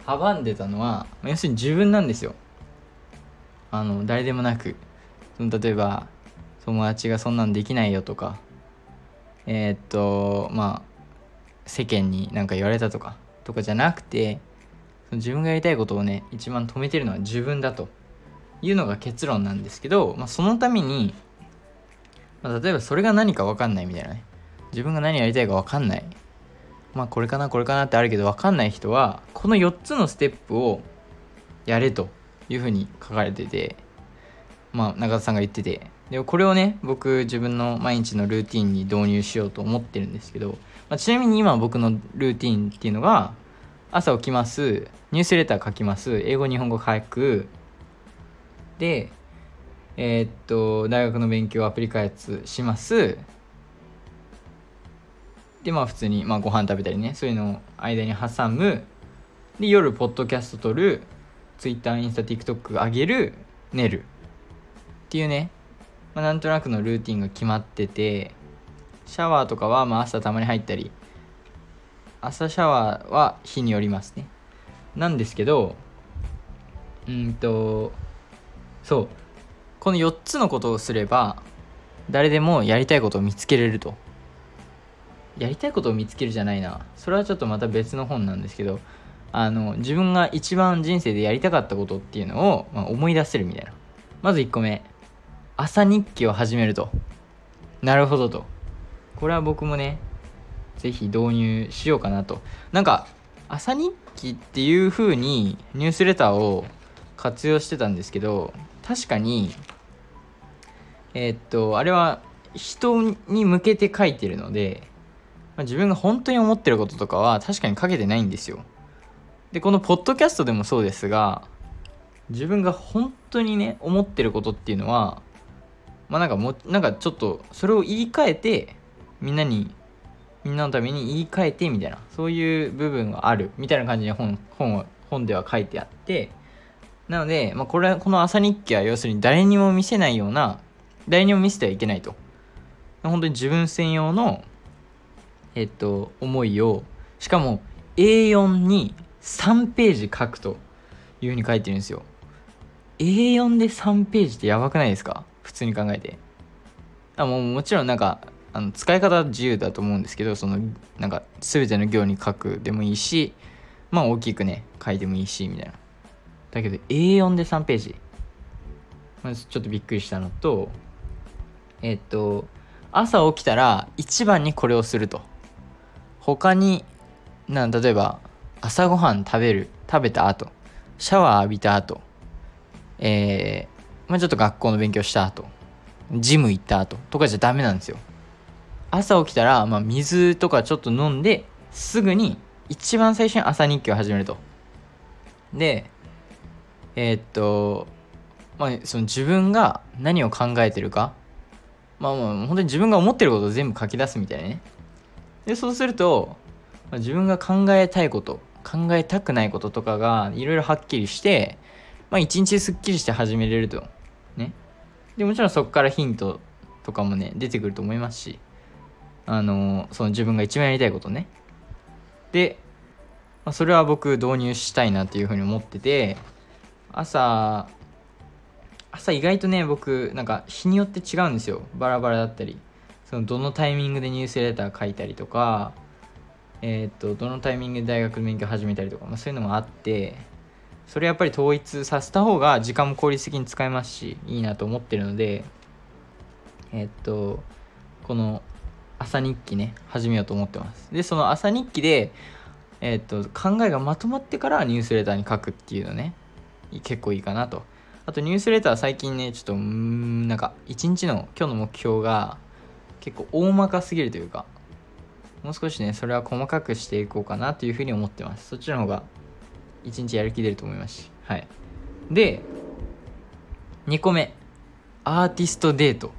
阻んでたのは要するに自分なんですよ。あの誰でもなく。その例えば友達がそんなんできないよとか。えー、っとまあ世間に何か言われたとか。とかじゃなくてその自分がやりたいことをね一番止めてるのは自分だと。いうのが結論なんですけど、まあ、そのために、まあ、例えばそれが何か分かんないみたいなね。自分が何やりたいか分かんない。まあこれかなこれかなってあるけど分かんない人はこの4つのステップをやれというふうに書かれててまあ、中田さんが言ってて。でこれをね僕自分の毎日のルーティンに導入しようと思ってるんですけど、まあ、ちなみに今僕のルーティンっていうのが朝起きますニュースレター書きます英語日本語書く。でえー、っと大学の勉強アプリ開発します。でまあ普通に、まあ、ご飯食べたりねそういうのを間に挟む。で夜ポッドキャスト撮る Twitter インスタ TikTok 上げる寝る。っていうね、まあ、なんとなくのルーティンが決まっててシャワーとかはまあ朝たまに入ったり朝シャワーは日によりますね。なんですけどうんとそう。この4つのことをすれば誰でもやりたいことを見つけれると。やりたいことを見つけるじゃないなそれはちょっとまた別の本なんですけどあの自分が一番人生でやりたかったことっていうのを、まあ、思い出せるみたいなまず1個目朝日記を始めると。なるほどと。これは僕もね、ぜひ導入しようかなと。なんか、朝日記っていう風にニュースレターを活用してたんですけど、確かに、えー、っと、あれは人に向けて書いてるので、まあ、自分が本当に思ってることとかは確かに書けてないんですよ。で、このポッドキャストでもそうですが、自分が本当にね、思ってることっていうのは、まあなんかもなんかちょっとそれを言い換えてみんなにみんなのために言い換えてみたいなそういう部分があるみたいな感じで本本本では書いてあってなので、まあ、これこの朝日記は要するに誰にも見せないような誰にも見せてはいけないと本当に自分専用のえっと思いをしかも A4 に3ページ書くというふうに書いてるんですよ。A4 で3ページってやばくないですか？普通に考えて。あもうもちろんなんかあの使い方は自由だと思うんですけどそのなんか全ての行に書くでもいいしまあ大きくね書いてもいいしみたいな。だけど A4 で3ページ。まずちょっとびっくりしたのとえっと朝起きたら一番にこれをすると。他になん例えば朝ごはん食べる食べた後シャワー浴びた後えー、まあ、ちょっと学校の勉強した後ジム行った後とかじゃダメなんですよ。朝起きたら、まあ、水とかちょっと飲んですぐに一番最初に朝日記を始めると。でえー、っとまあその自分が何を考えてるかまあまあ本当に自分が思ってることを全部書き出すみたいなね。でそうすると、まあ、自分が考えたいこと考えたくないこととかがいろいろはっきりしてまあ一日すっきりして始めれると。ね。でもちろんそこからヒントとかもね出てくると思いますしあのその自分が一番やりたいことね。で、まあ、それは僕導入したいなっていうふうに思ってて朝朝意外とね僕なんか日によって違うんですよ。バラバラだったり。そのどのタイミングでニュースレター書いたりとかえー、っとどのタイミングで大学の勉強始めたりとか、まあ、そういうのもあってそれやっぱり統一させた方が時間も効率的に使えますしいいなと思ってるのでえ、っとこの朝日記ね始めようと思ってます。でその朝日記でえ、っと考えがまとまってからニュースレターに書くっていうのね結構いいかなと。あとニュースレター最近ねちょっとうんなんか一日の今日の目標が結構大まかすぎるというかもう少しねそれは細かくしていこうかなというふうに思ってます。そっちの方が一日やる気出ると思いますし。はい。で2個目。アーティストデート。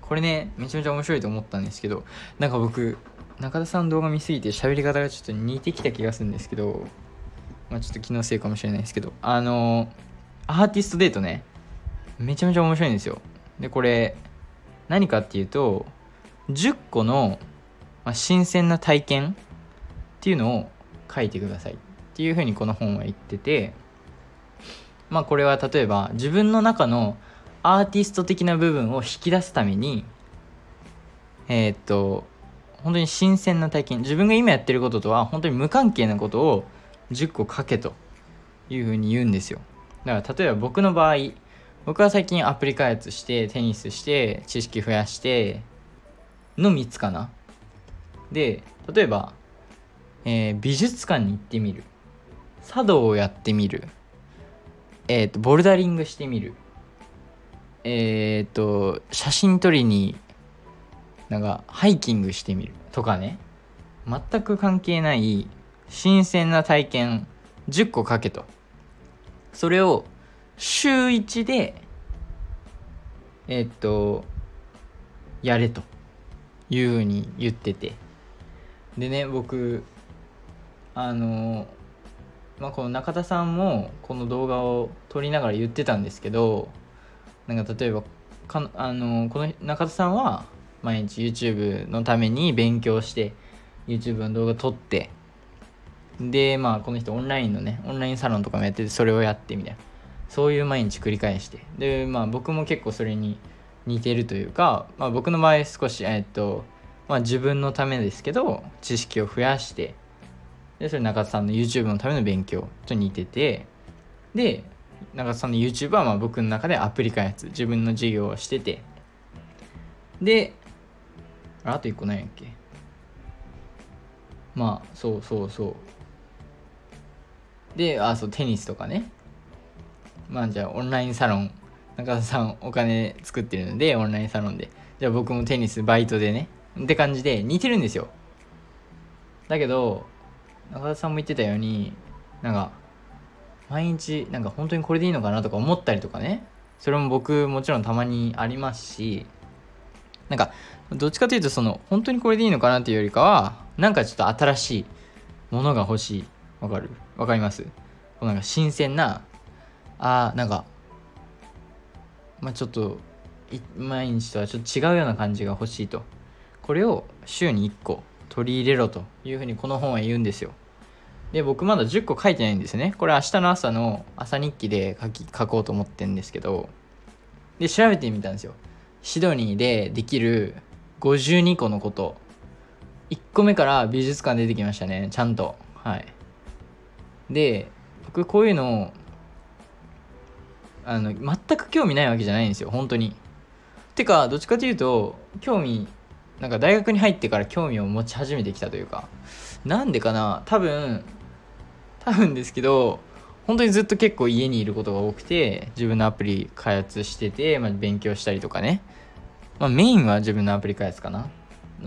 これねめちゃめちゃ面白いと思ったんですけどなんか僕中田さんの動画見すぎて喋り方がちょっと似てきた気がするんですけどまあちょっと気のせいかもしれないですけどあのアーティストデートねめちゃめちゃ面白いんですよ。でこれ何かっていうと10個の、新鮮な体験っていうのを書いてください。っていうふうにこの本は言っててまあこれは例えば自分の中のアーティスト的な部分を引き出すためにえー、っと本当に新鮮な体験自分が今やってることとは本当に無関係なことを10個書けというふうに言うんですよ。だから例えば僕の場合僕は最近アプリ開発してテニスして知識増やしての3つかな。で例えば、えー、美術館に行ってみる。茶道をやってみる。えっ、ー、とボルダリングしてみる。えっ、ー、と写真撮りになんかハイキングしてみる。とかね。全く関係ない新鮮な体験。10個かけと。それを週1でえっとやれというふうに言ってて。でね僕あのまあこの中田さんもこの動画を撮りながら言ってたんですけどなんか例えばかあのこの中田さんは毎日 YouTube のために勉強して YouTube の動画撮って。でまあこの人オンラインのねオンラインサロンとかもやっててそれをやってみたいな。そういう毎日繰り返して。でまあ僕も結構それに似てるというか、まあ、僕の場合少しえっとまあ自分のためですけど知識を増やしてでそれ中田さんの YouTube のための勉強と似ててで中田さんの YouTube はまあ僕の中でアプリ開発自分の授業をしててであと1個何やっけ。まあそうそうそう。であそうテニスとかね。まあじゃあオンラインサロン中田さんお金作ってるのでオンラインサロンで。じゃあ僕もテニスバイトでね。って感じで似てるんですよ。だけど中田さんも言ってたようになんか毎日なんか本当にこれでいいのかなとか思ったりとかね。それも僕もちろんたまにありますしなんかどっちかというとその本当にこれでいいのかなっていうよりかはなんかちょっと新しいものが欲しい。わかる？わかります？こうなんか新鮮なあなんかまあちょっと毎日とはちょっと違うような感じが欲しいと。これを週に1個取り入れろというふうにこの本は言うんですよ。で僕まだ10個書いてないんですね。これ明日の朝の朝日記で書き書こうと思ってるんですけど。で調べてみたんですよ。シドニーでできる52個のこと。1個目から美術館出てきましたねちゃんと。はい。で僕こういうのあの全く興味ないわけじゃないんですよ本当に。てかどっちかというと興味なんか大学に入ってから興味を持ち始めてきたというか。なんでかな多分多分ですけど本当にずっと結構家にいることが多くて自分のアプリ開発してて、まあ、勉強したりとかね、まあ、メインは自分のアプリ開発かな。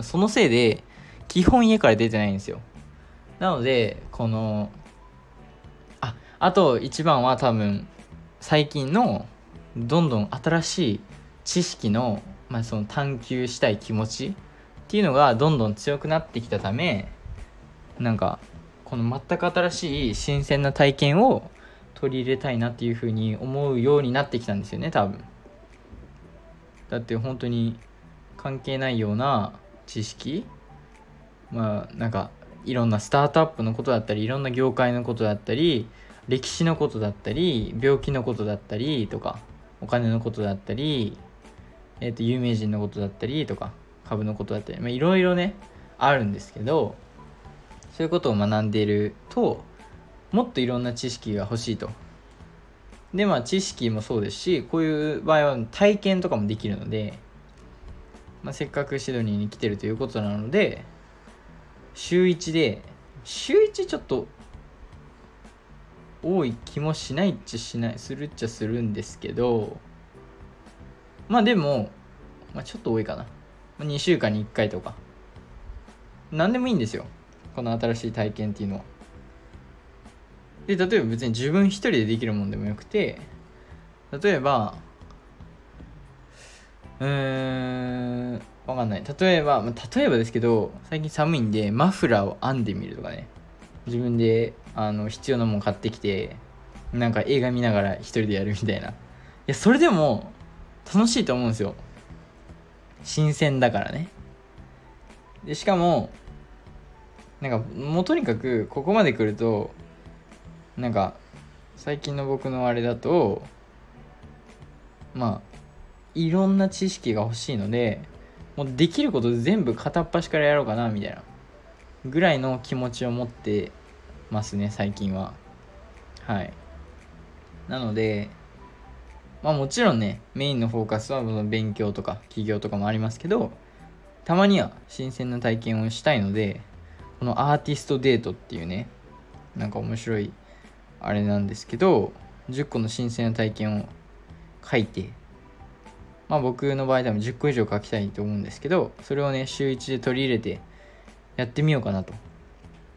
そのせいで基本家から出てないんですよ。なのでこのああと一番は多分最近のどんどん新しい知識の,、まあその探求したい気持ちっていうのがどんどん強くなってきたためなんかこの全く新しい新鮮な体験を取り入れたいなっていうふうに思うようになってきたんですよね多分。だって本当に関係ないような知識まあなんかいろんなスタートアップのことだったりいろんな業界のことだったり歴史のことだったり病気のことだったりとかお金のことだったり、えー、と有名人のことだったりとか株のことだったりいろいろねあるんですけどそういうことを学んでいるともっといろんな知識が欲しいと。でまあ知識もそうですしこういう場合は体験とかもできるので、まあ、せっかくシドニーに来てるということなので週1で週1ちょっと多い気もしないっちゃしないするっちゃするんですけどまあでも、まあ、ちょっと多いかな。2週間に1回とか。何でもいいんですよ。この新しい体験っていうのは。で例えば別に自分一人でできるもんでもよくて例えばうーんわかんない。例えば、まあ、例えばですけど最近寒いんでマフラーを編んでみるとかね。自分であの必要なもん買ってきてなんか映画見ながら一人でやるみたいな。いやそれでも楽しいと思うんですよ。新鮮だからね。でしかもなんかもうとにかくここまで来るとなんか最近の僕のあれだとまあいろんな知識が欲しいのでもうできること全部片っ端からやろうかなみたいな。ぐらいの気持ちを持ってますね最近は。はい。なのでまあもちろんねメインのフォーカスは勉強とか起業とかもありますけどたまには新鮮な体験をしたいのでこのアーティストデートっていうねなんか面白いあれなんですけど10個の新鮮な体験を書いてまあ僕の場合でも10個以上書きたいと思うんですけどそれをね週1で取り入れてやってみようかなと。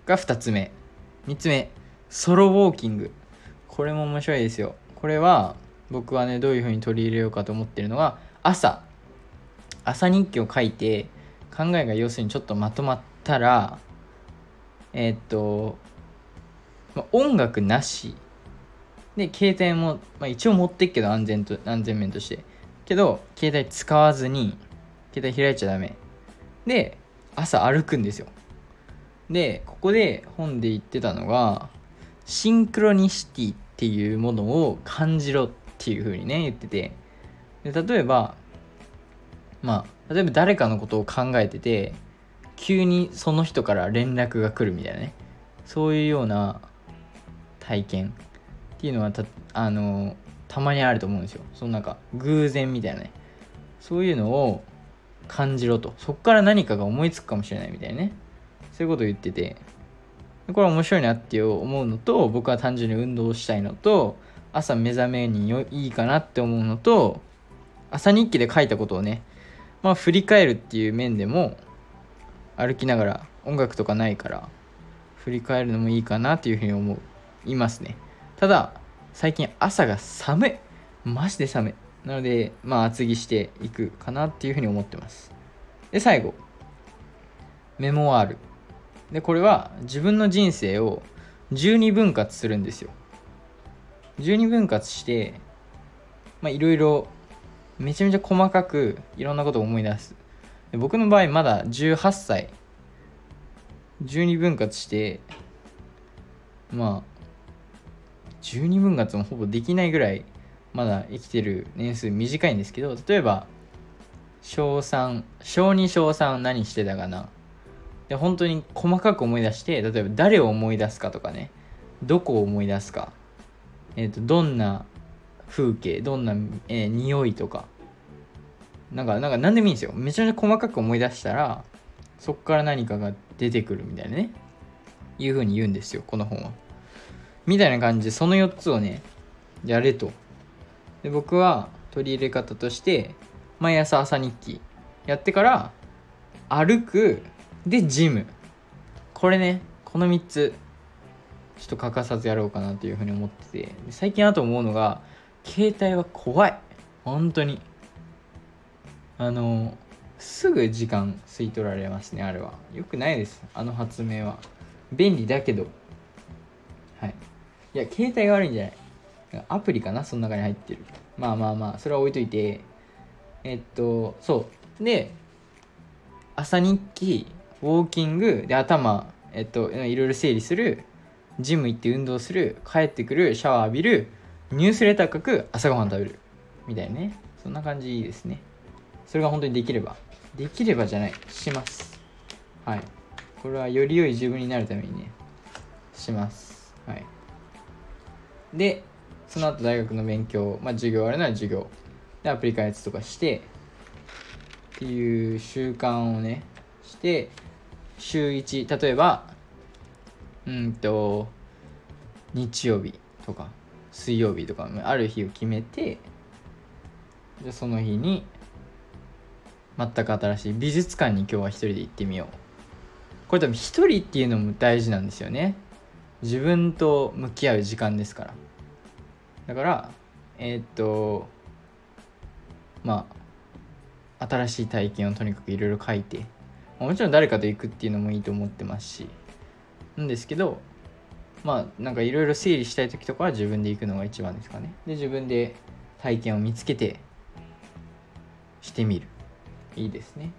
が2つ目。3つ目ソロウォーキング。これも面白いですよ。これは僕はねどういう風に取り入れようかと思ってるのが朝。朝日記を書いて考えが要するにちょっとまとまったらえー、っと、ま、音楽なし。で携帯も、ま、一応持ってっけど安全と安全面として。けど携帯使わずに携帯開いちゃダメ。で朝歩くんですよ。でここで本で言ってたのがシンクロニシティっていうものを感じろっていう風にね言ってて。で例えばまあ例えば誰かのことを考えてて急にその人から連絡が来るみたいなね。そういうような体験っていうのはたあのたまにあると思うんですよ。そのなんか偶然みたいなね。そういうのを感じろと。そっから何かが思いつくかもしれないみたいなね。そういうことを言ってて。これ面白いなって思うのと僕は単純に運動したいのと朝目覚めにいいかなって思うのと朝日記で書いたことをねまあ振り返るっていう面でも歩きながら音楽とかないから振り返るのもいいかなっていうふうに思いますね。ただ最近朝が寒い。マジで寒い。なのでまあ厚着していくかなっていうふうに思ってます。で最後。メモワール。でこれは自分の人生を12分割するんですよ。12分割していろいろめちゃめちゃ細かくいろんなことを思い出す。で僕の場合まだ18歳。12分割してまあ12分割もほぼできないぐらいまだ生きてる年数短いんですけど例えば小3小2小3何してたかな。で本当に細かく思い出して例えば誰を思い出すかとかね。どこを思い出すか、えーと、どんな風景どんな、えー、匂いとか。なんかなんか何でもいいんですよ。めちゃめちゃ細かく思い出したらそっから何かが出てくるみたいなね。いう風に言うんですよこの本は。みたいな感じでその4つをねやれと。で僕は取り入れ方として毎朝朝日記やってから歩くでジム。これねこの3つちょっと欠かさずやろうかなというふうに思ってて。最近あと思うのが携帯は怖い。本当に。あのすぐ時間吸い取られますねあれは。よくないです。あの発明は。便利だけど。はい。いや携帯が悪いんじゃない。アプリかなその中に入ってる。まあまあまあそれは置いといて。えっとそう。で朝日記ウォーキングで頭えっといろいろ整理するジム行って運動する帰ってくるシャワー浴びるニュースレター書く朝ごはん食べるみたいなね。そんな感じですね。それが本当にできれば。できればじゃないします。はい。これはより良い自分になるためにねします。はい。でその後大学の勉強まあ授業あるなら授業。でアプリ開発とかしてっていう習慣をねして週1例えばうんと日曜日とか水曜日とかある日を決めてでその日に全く新しい美術館に今日は一人で行ってみよう。これ多分一人っていうのも大事なんですよね。自分と向き合う時間ですから。だからえー、っとまあ新しい体験をとにかくいろいろ書いてもちろん誰かと行くっていうのもいいと思ってますし。なんですけどまあなんかいろいろ整理したい時とかは自分で行くのが一番ですかね。で自分で体験を見つけてしてみる。いいですね。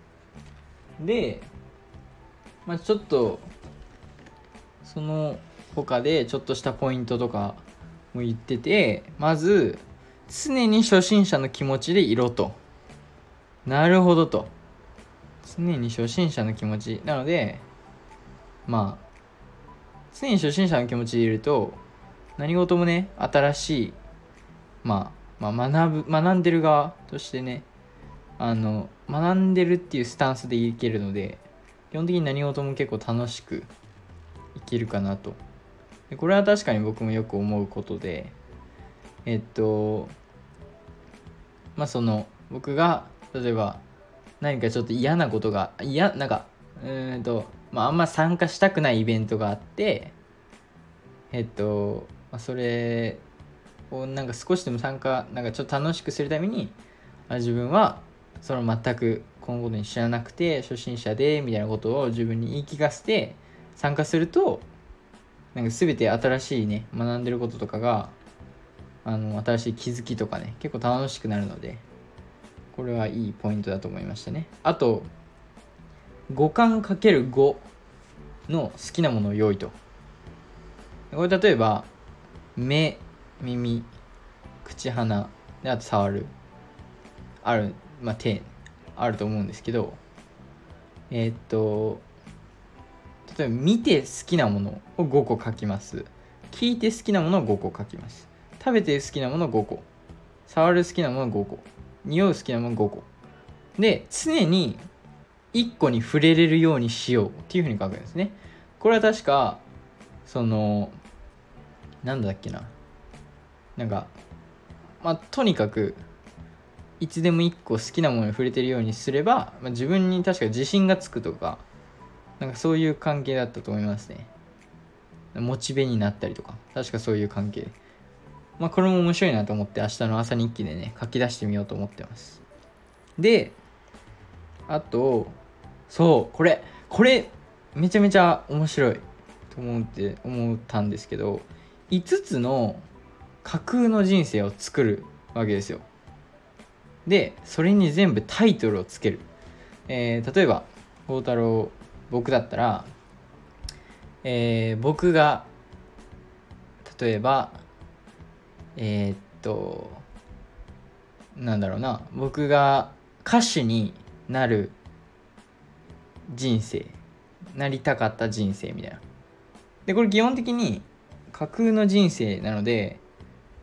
でまあちょっとその他でちょっとしたポイントとかも言っててまず常に初心者の気持ちでいろと。なるほどと。常に初心者の気持ち。なのでまあ常に初心者の気持ちでいると何事もね新しい、まあ、まあ学ぶ学んでる側としてねあの学んでるっていうスタンスでいけるので基本的に何事も結構楽しくいけるかなと。でこれは確かに僕もよく思うことでえっとまあその僕が例えば何かちょっと嫌なことが嫌なんかうんとまああんま参加したくないイベントがあってえっと、まあ、それをなんか少しでも参加なんかちょっと楽しくするためにあ自分はその全くこのことに知らなくて初心者でみたいなことを自分に言い聞かせて参加するとなんか全て新しいね学んでることとかがあの新しい気づきとかね結構楽しくなるので。これはいいポイントだと思いましたね。あと五感かける5の好きなものを用意と。これ例えば目耳口鼻であと触る。あるまあ手あると思うんですけどえー、っと例えば見て好きなものを5個書きます。聞いて好きなものを5個書きます。食べて好きなものを5個。触る好きなものを5個。匂う好きなもの5個。で常に1個に触れれるようにしようっていうふうに書くんですね。これは確かそのなんだっけな。なんかまあとにかくいつでも1個好きなものに触れてるようにすれば、まあ、自分に確か自信がつくとかなんかそういう関係だったと思いますね。モチベになったりとか。確かそういう関係。まあこれも面白いなと思って明日の朝日記でね書き出してみようと思ってます。であとそうこれこれめちゃめちゃ面白いと思って思ったんですけど5つの架空の人生を作るわけですよ。でそれに全部タイトルをつける、えー、例えば孝太郎僕だったら、えー、僕が例えばえー、っとなんだろうな。僕が歌手になる人生なりたかった人生みたいな。でこれ基本的に架空の人生なので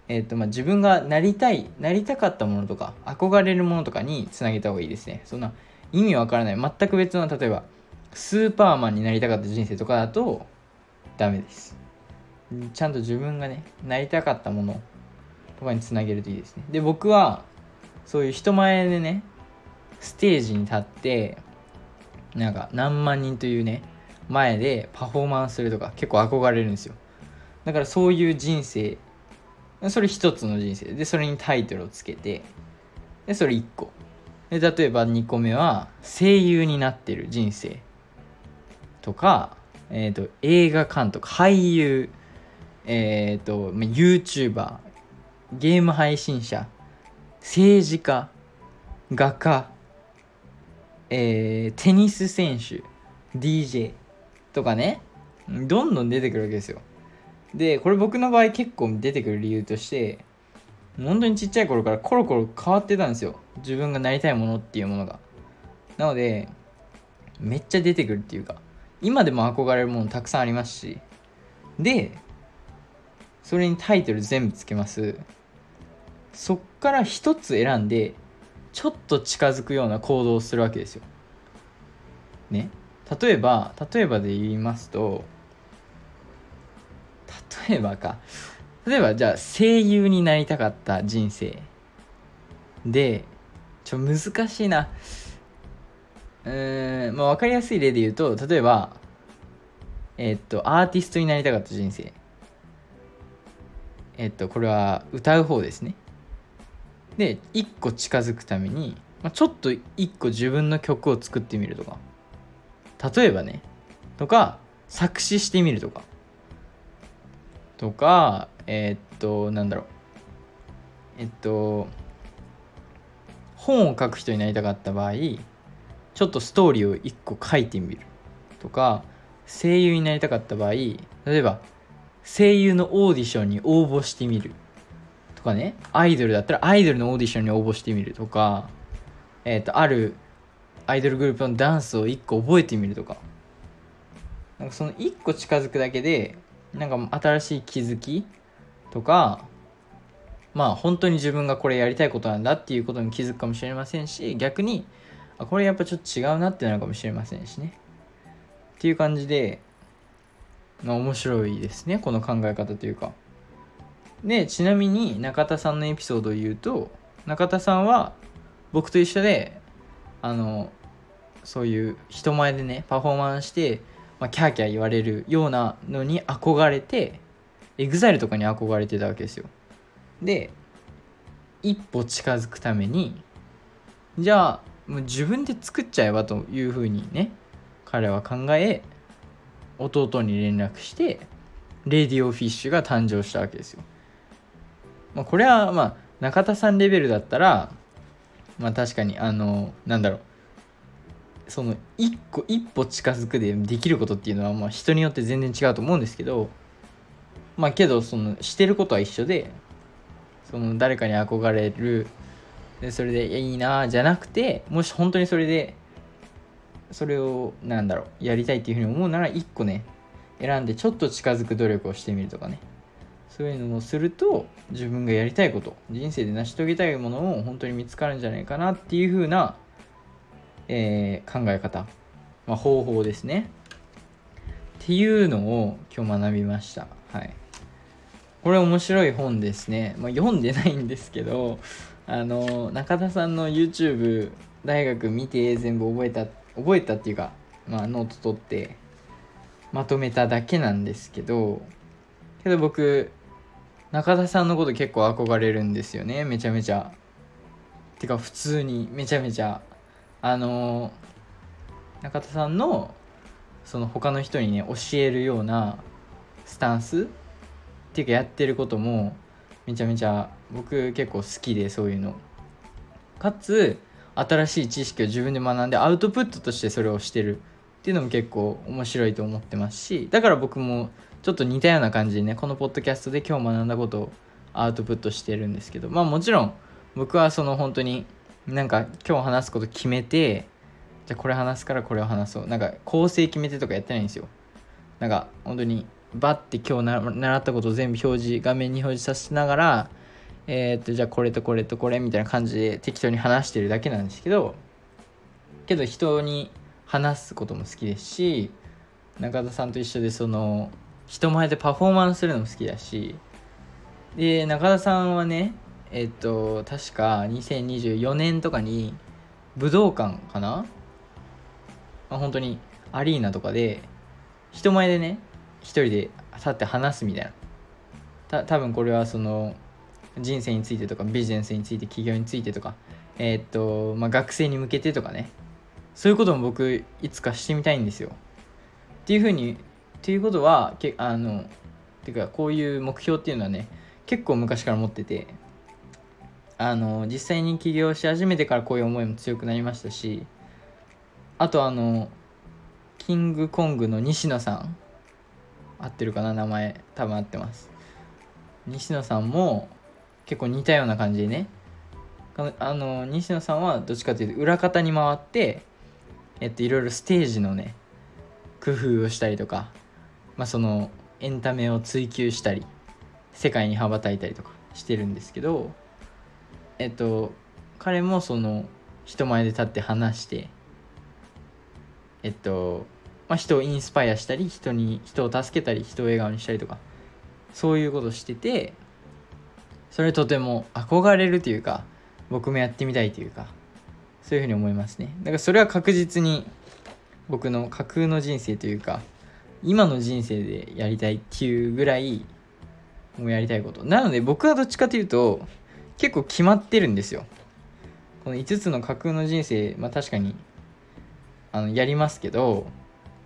えーとまあ、自分がなりたいなりたかったものとか憧れるものとかにつなげた方がいいですね。そんな意味わからない。全く別の例えばスーパーマンになりたかった人生とかだとダメです。ちゃんと自分がねなりたかったものとかにつなげるといいですね。で僕はそういう人前でねステージに立ってなんか何万人というね前でパフォーマンスするとか結構憧れるんですよ。だからそういう人生それ一つの人生。でそれにタイトルをつけてでそれ1個。で例えば2個目は声優になってる人生とか、えーと、映画監督俳優えっ、ー、と YouTuber ゲーム配信者政治家画家えー、テニス選手 DJ とかねどんどん出てくるわけですよ。でこれ僕の場合結構出てくる理由として本当にちっちゃい頃からコロコロ変わってたんですよ。自分がなりたいものっていうものが。なのでめっちゃ出てくるっていうか今でも憧れるものたくさんありますしでそれにタイトル全部つけます。そっから一つ選んでちょっと近づくような行動をするわけですよ。ね？例えば例えばで言いますと例えばか。例えばじゃあ声優になりたかった人生。でちょ難しいな。うーんまあ分かりやすい例で言うと例えばえっとアーティストになりたかった人生。えっとこれは歌う方ですね。で一個近づくために、まあ、ちょっと一個自分の曲を作ってみるとか。例えばねとか作詞してみるとか。とかえー、っとなんだろう。えっと本を書く人になりたかった場合ちょっとストーリーを1個書いてみる。とか声優になりたかった場合例えば声優のオーディションに応募してみる。かねアイドルだったらアイドルのオーディションに応募してみるとかえっ、とあるアイドルグループのダンスを1個覚えてみるとか。なんかその1個近づくだけでなんか新しい気づきとかまあ本当に自分がこれやりたいことなんだっていうことに気づくかもしれませんし逆にあこれやっぱちょっと違うなってなるかもしれませんしね。っていう感じで、まあ、面白いですねこの考え方というか。でちなみに中田さんのエピソードを言うと中田さんは僕と一緒であのそういう人前でねパフォーマンスして、まあ、キャーキャー言われるようなのに憧れて EXILE とかに憧れてたわけですよ。で一歩近づくためにじゃあもう自分で作っちゃえばというふうにね彼は考え弟に連絡してレディオフィッシュが誕生したわけですよ、まあ、これはまあ中田さんレベルだったらまあ確かにあのなんだろう。その一個一歩近づくでできることっていうのはまあ人によって全然違うと思うんですけどまあけどそのしてることは一緒でその誰かに憧れる。でそれでいいなじゃなくてもし本当にそれでそれをなんだろうやりたいっていうふうに思うなら1個ね選んでちょっと近づく努力をしてみるとかね。そういうのをすると自分がやりたいこと人生で成し遂げたいものを本当に見つかるんじゃないかなっていうふうな、えー、考え方、まあ、方法ですね。っていうのを今日学びました。はい。これ面白い本ですね、まあ、読んでないんですけどあの中田さんの YouTube 大学見て全部覚えた覚えたっていうか、まあ、ノート取ってまとめただけなんですけどけど僕中田さんのこと結構憧れるんですよね。めちゃめちゃ。てか普通にめちゃめちゃ。あの中田さんのその他の人にね教えるようなスタンスっていうかやってることもめちゃめちゃ僕結構好きでそういうの。かつ新しい知識を自分で学んでアウトプットとしてそれをしてるっていうのも結構面白いと思ってますしだから僕もちょっと似たような感じでねこのポッドキャストで今日学んだことをアウトプットしてるんですけどまあもちろん僕はその本当になんか今日話すこと決めてじゃあこれ話すからこれを話そう。なんか構成決めてとかやってないんですよ。なんか本当にバッて今日習ったことを全部表示画面に表示させながらえー、っとじゃあこれとこれとこれみたいな感じで適当に話してるだけなんですけどけど人に話すことも好きですし中田さんと一緒でその人前でパフォーマンスするのも好きだし。で中田さんはねえっと確か2024年とかに武道館かな、まあ、本当にアリーナとかで人前でね一人で立って話すみたいな。た多分これはその人生についてとかビジネスについて企業についてとかえ、っと、まあ、学生に向けてとかね。そういうことも僕いつかしてみたいんですよ。っていうふうにっていうことはけあのていうかこういう目標っていうのはね結構昔から持っててあの実際に起業し始めてからこういう思いも強くなりましたしあとあのキングコングの西野さん合ってるかな名前多分合ってます。西野さんも結構似たような感じでねあの西野さんはどっちかというと裏方に回ってえっといろいろステージのね工夫をしたりとかまあそのエンタメを追求したり世界に羽ばたいたりとかしてるんですけどえっと彼もその人前で立って話してえっと、まあ、人をインスパイアしたり人に人を助けたり人を笑顔にしたりとかそういうことしててそれとても憧れるというか僕もやってみたいというかそういうふうに思いますね。だからそれは確実に僕の架空の人生というか今の人生でやりたいっていうぐらいもうやりたいこと。なので僕はどっちかというと結構決まってるんですよ。この5つの架空の人生まあ確かにあのやりますけど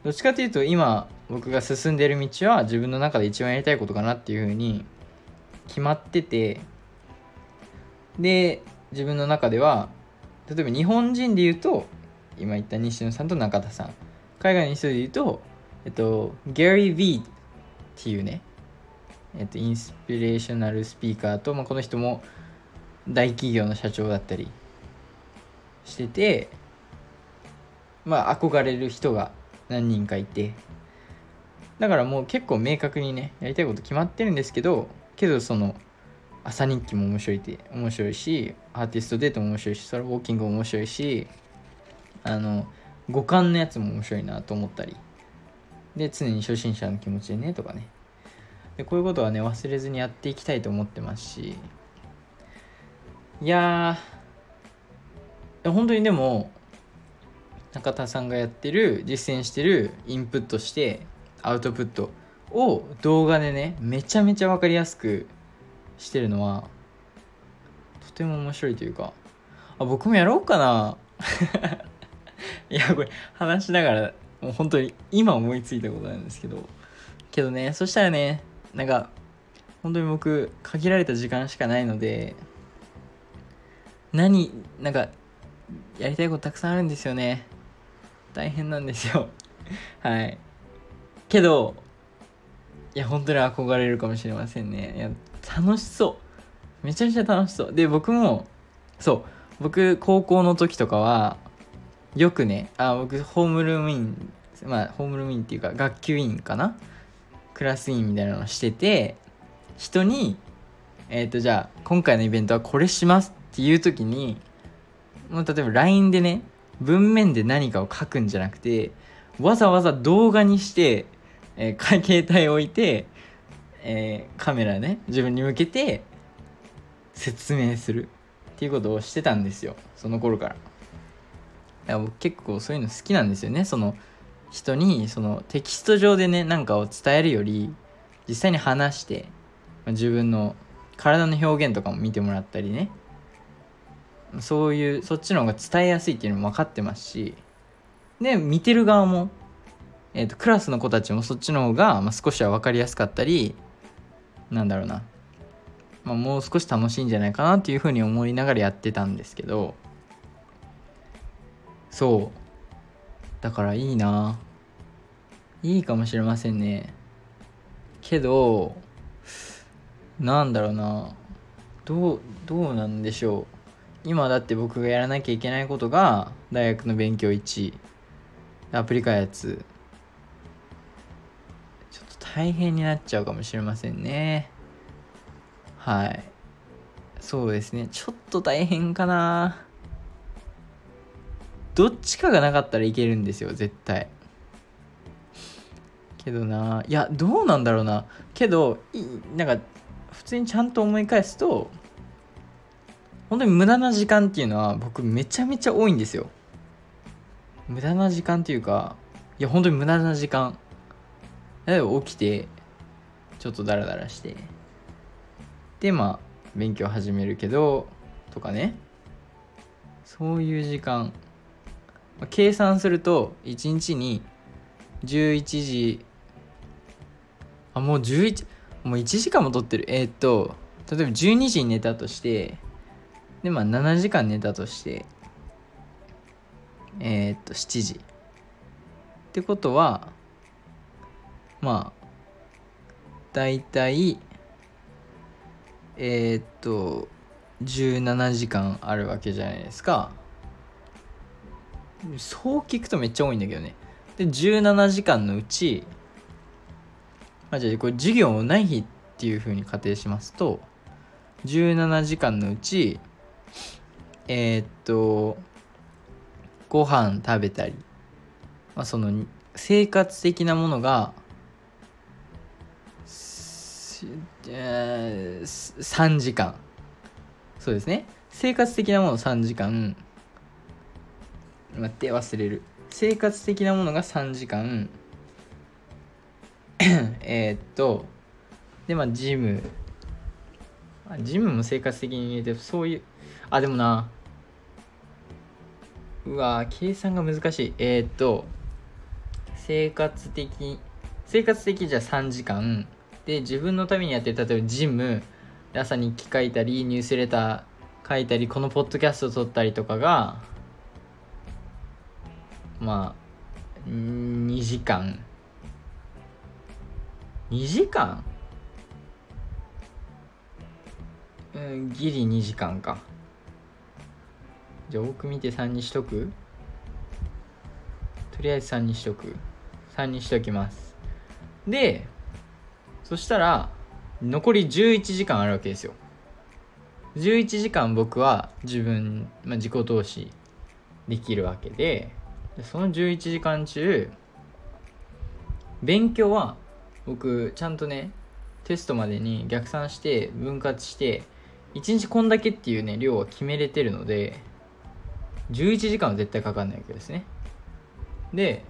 どっちかというと今僕が進んでる道は自分の中で一番やりたいことかなっていうふうに決まっててで自分の中では例えば日本人で言うと今言った西野さんと中田さん。海外の人で言うとえっとゲリー・ヴィーっていうねえっとインスピレーショナルスピーカーと、まあ、この人も大企業の社長だったりしててまあ憧れる人が何人かいてだからもう結構明確にねやりたいこと決まってるんですけどけどその朝日記も面白いって面白いしアーティストデートも面白いしそれウォーキングも面白いしあの五感のやつも面白いなと思ったりで常に初心者の気持ちでねとかね。でこういうことはね忘れずにやっていきたいと思ってますし。いやー本当にでも中田さんがやってる実践してるインプットしてアウトプットを動画でねめちゃめちゃ分かりやすくしてるのはとても面白いというかあ僕もやろうかな。(laughs) いやこれ話しながらもう本当に今思いついたことなんですけど。けどねそしたらねなんか本当に僕限られた時間しかないので何なんかやりたいことたくさんあるんですよね。大変なんですよ。(laughs) はい。けどいや本当に憧れるかもしれませんね。いや楽しそう。めちゃめちゃ楽しそう。で僕もそう。僕高校の時とかはよくねあ僕ホームルームインまあホームルームインっていうか学級委員かな？クラス委員みたいなのをしてて人にえっ、ー、とじゃあ今回のイベントはこれしますっていう時にもう例えば LINE でね文面で何かを書くんじゃなくてわざわざ動画にして、えー、携帯を置いて、えー、カメラね自分に向けて説明するっていうことをしてたんですよその頃から。や僕結構そういうの好きなんですよね。その人にそのテキスト上でね何かを伝えるより実際に話して、まあ、自分の体の表現とかも見てもらったりね。そういうそっちの方が伝えやすいっていうのも分かってますし。で見てる側も、えーと、クラスの子たちもそっちの方が、まあ、少しは分かりやすかったりなんだろうな、まあ、もう少し楽しいんじゃないかなっていうふうに思いながらやってたんですけど。そう。だからいいな。いいかもしれませんね。けどなんだろうな。どうどうなんでしょう。今だって僕がやらなきゃいけないことが大学の勉強1アプリ開発。ちょっと大変になっちゃうかもしれませんね。はい。そうですね。ちょっと大変かな。どっちかがなかったらいけるんですよ絶対。けどないやどうなんだろうな。けどなんか普通にちゃんと思い返すと本当に無駄な時間っていうのは僕めちゃめちゃ多いんですよ。無駄な時間っていうかいや本当に無駄な時間。例えば起きてちょっとダラダラしてでまあ勉強始めるけどとかね。そういう時間。まあ計算すると1日に11時あもう11もう1時間も取ってる。えー、っと例えば12時に寝たとしてでまあ7時間寝たとしてえー、っと7時。ってことはまあ大体えー、っと17時間あるわけじゃないですか。そう聞くとめっちゃ多いんだけどね。で17時間のうちまあじゃあこれ授業ない日っていうふうに仮定しますと17時間のうちえー、っとご飯食べたり、まあ、その生活的なものが3時間。そうですね。生活的なもの3時間。待って忘れる。生活的なものが3時間。(clears throat) えっとでまあジム。ジムも生活的に入れてそういうあでもな。うわ計算が難しい。えー、っと生活的生活的じゃ3時間。で自分のためにやってる例えばジム。朝日記書いたりニュースレター書いたりこのポッドキャスト撮ったりとかがまあ2時間。2時間？うんギリ2時間か。じゃあ多く見て3にしとく？とりあえず3にしとく。3にしときます。でそしたら残り11時間あるわけですよ。11時間僕は自分、まあ、自己投資できるわけでその11時間中勉強は僕ちゃんとねテストまでに逆算して分割して1日こんだけっていうね量は決めれてるので11時間は絶対かかんないわけですね。で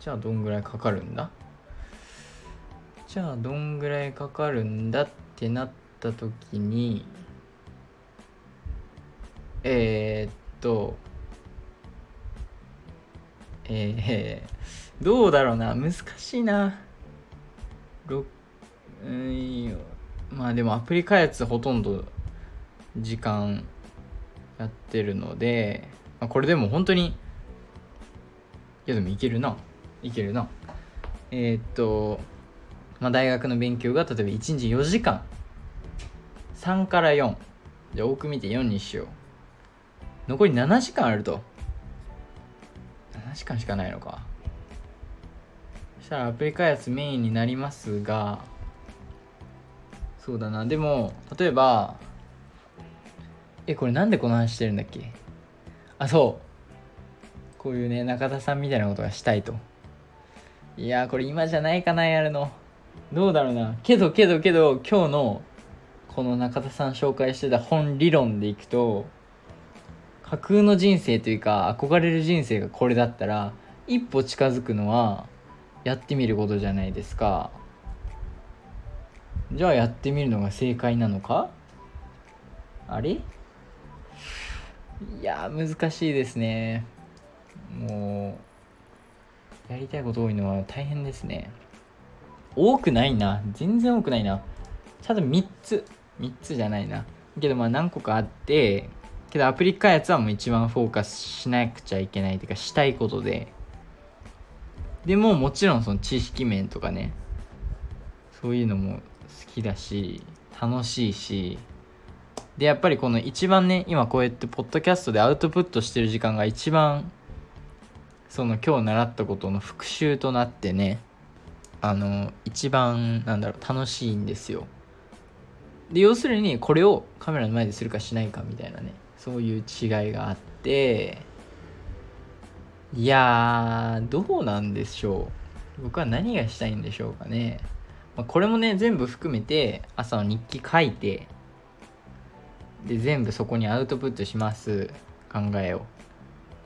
じゃあどんぐらいかかるんだ？じゃあどんぐらいかかるんだってなった時にえー、っとえー、どうだろうな。難しいな。うんまあでもアプリ開発ほとんど時間やってるので、まあ、これでも本当にいやでもいけるな。いけるな。えー、っとまあ、大学の勉強が例えば1日4時間。3から4じゃあ多く見て4にしよう。残り7時間あると。7時間しかないのか。そしたらアプリ開発メインになりますがそうだな。でも例えばえこれなんでこの話してるんだっけ？あそう。こういうね中田さんみたいなことがしたいと。いやこれ今じゃないかなやるの。どうだろうな。けどけどけど今日のこの中田さん紹介してた本理論でいくと架空の人生というか憧れる人生がこれだったら一歩近づくのはやってみることじゃないですかじゃあやってみるのが正解なのか？あれ？いや難しいですねもうやりたいこと多いのは大変ですね多くないな。全然多くないな。ちゃんと3つ。3つじゃないな。けどまあ何個かあって、けどアプリ開発はもう一番フォーカスしなくちゃいけないというかしたいことで。でももちろんその知識面とかね、そういうのも好きだし、楽しいし、で、やっぱりこの一番ね、今こうやってポッドキャストでアウトプットしてる時間が一番、その今日習ったことの復習となってね、あの一番なんだろう楽しいんですよ。で要するにこれをカメラの前でするかしないかみたいなね。そういう違いがあっていやーどうなんでしょう。僕は何がしたいんでしょうかね、まあ、これもね全部含めて朝の日記書いてで全部そこにアウトプットします。考えを。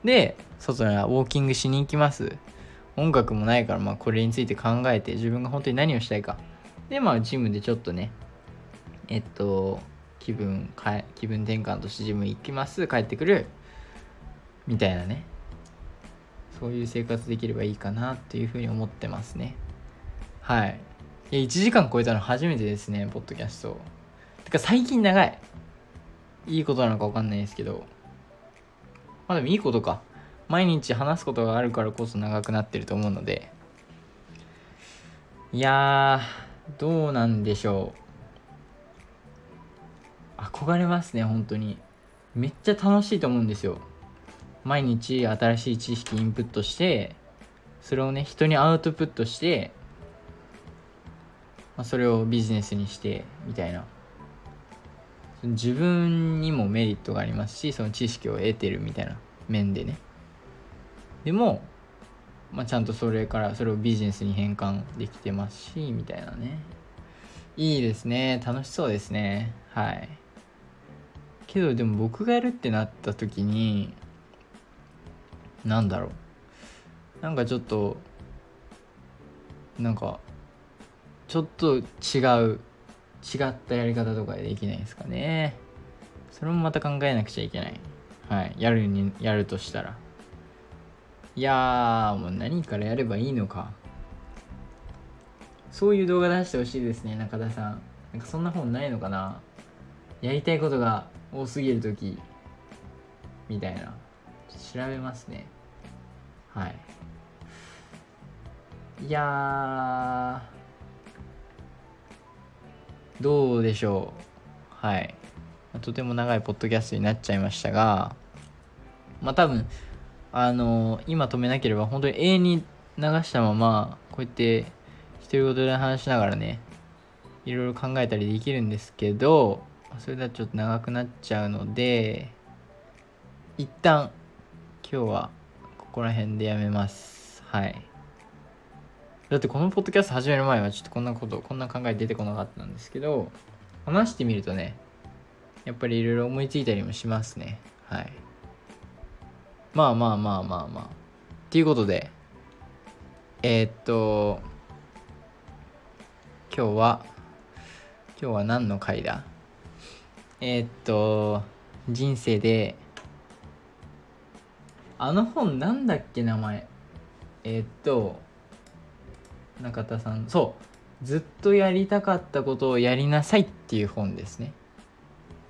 で外にはウォーキングしに行きます。音楽もないからまあこれについて考えて自分が本当に何をしたいか。でまあジムでちょっとねえっと気分か気分転換としてジム行きます帰ってくるみたいなね。そういう生活できればいいかなっていうふうに思ってますね。はい。1時間超えたの初めてですねポッドキャストてか最近長い。いいことなのか分かんないですけど。まあでもいいことか。毎日話すことがあるからこそ長くなってると思うので。いやーどうなんでしょう。憧れますね本当に。めっちゃ楽しいと思うんですよ。毎日新しい知識インプットしてそれをね人にアウトプットして、まあ、それをビジネスにしてみたいな。自分にもメリットがありますしその知識を得てるみたいな面でね。でも、まあ、ちゃんとそれからそれをビジネスに変換できてますしみたいなね。いいですね。楽しそうですね。はい。けどでも僕がやるってなった時になんだろう。なんかちょっとなんかちょっと違う違ったやり方とかでできないですかね。それもまた考えなくちゃいけない。はい。やるにやるとしたら。いやーもう何からやればいいのか。そういう動画出してほしいですね中田さん。なんかそんな本ないのかな。やりたいことが多すぎる時みたいな。調べますね。はい。いやどうでしょう。はい。とても長いポッドキャストになっちゃいましたがまあ多分あの今止めなければ本当に永遠に流したままこうやって独り言で話しながらねいろいろ考えたりできるんですけどそれだとちょっと長くなっちゃうので一旦今日はここら辺でやめます。はい。だってこのポッドキャスト始める前はちょっとこんなことこんな考え出てこなかったんですけど話してみるとねやっぱりいろいろ思いついたりもしますね。はい。まあまあまあまあまあ。っていうことでえー、っと今日は今日は何の回だ？えー、っと人生であの本なんだっけ名前。えー、っと中田さん。そう。ずっとやりたかったことをやりなさいっていう本ですね。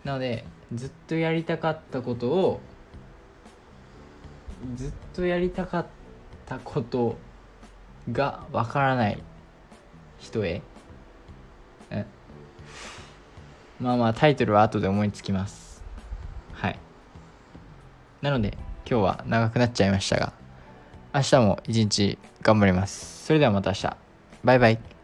なのでずっとやりたかったことをずっとやりたかったことがわからない人へまあまあタイトルは後で思いつきます。はい。なので今日は長くなっちゃいましたが明日も一日頑張ります。それではまた明日。バイバイ。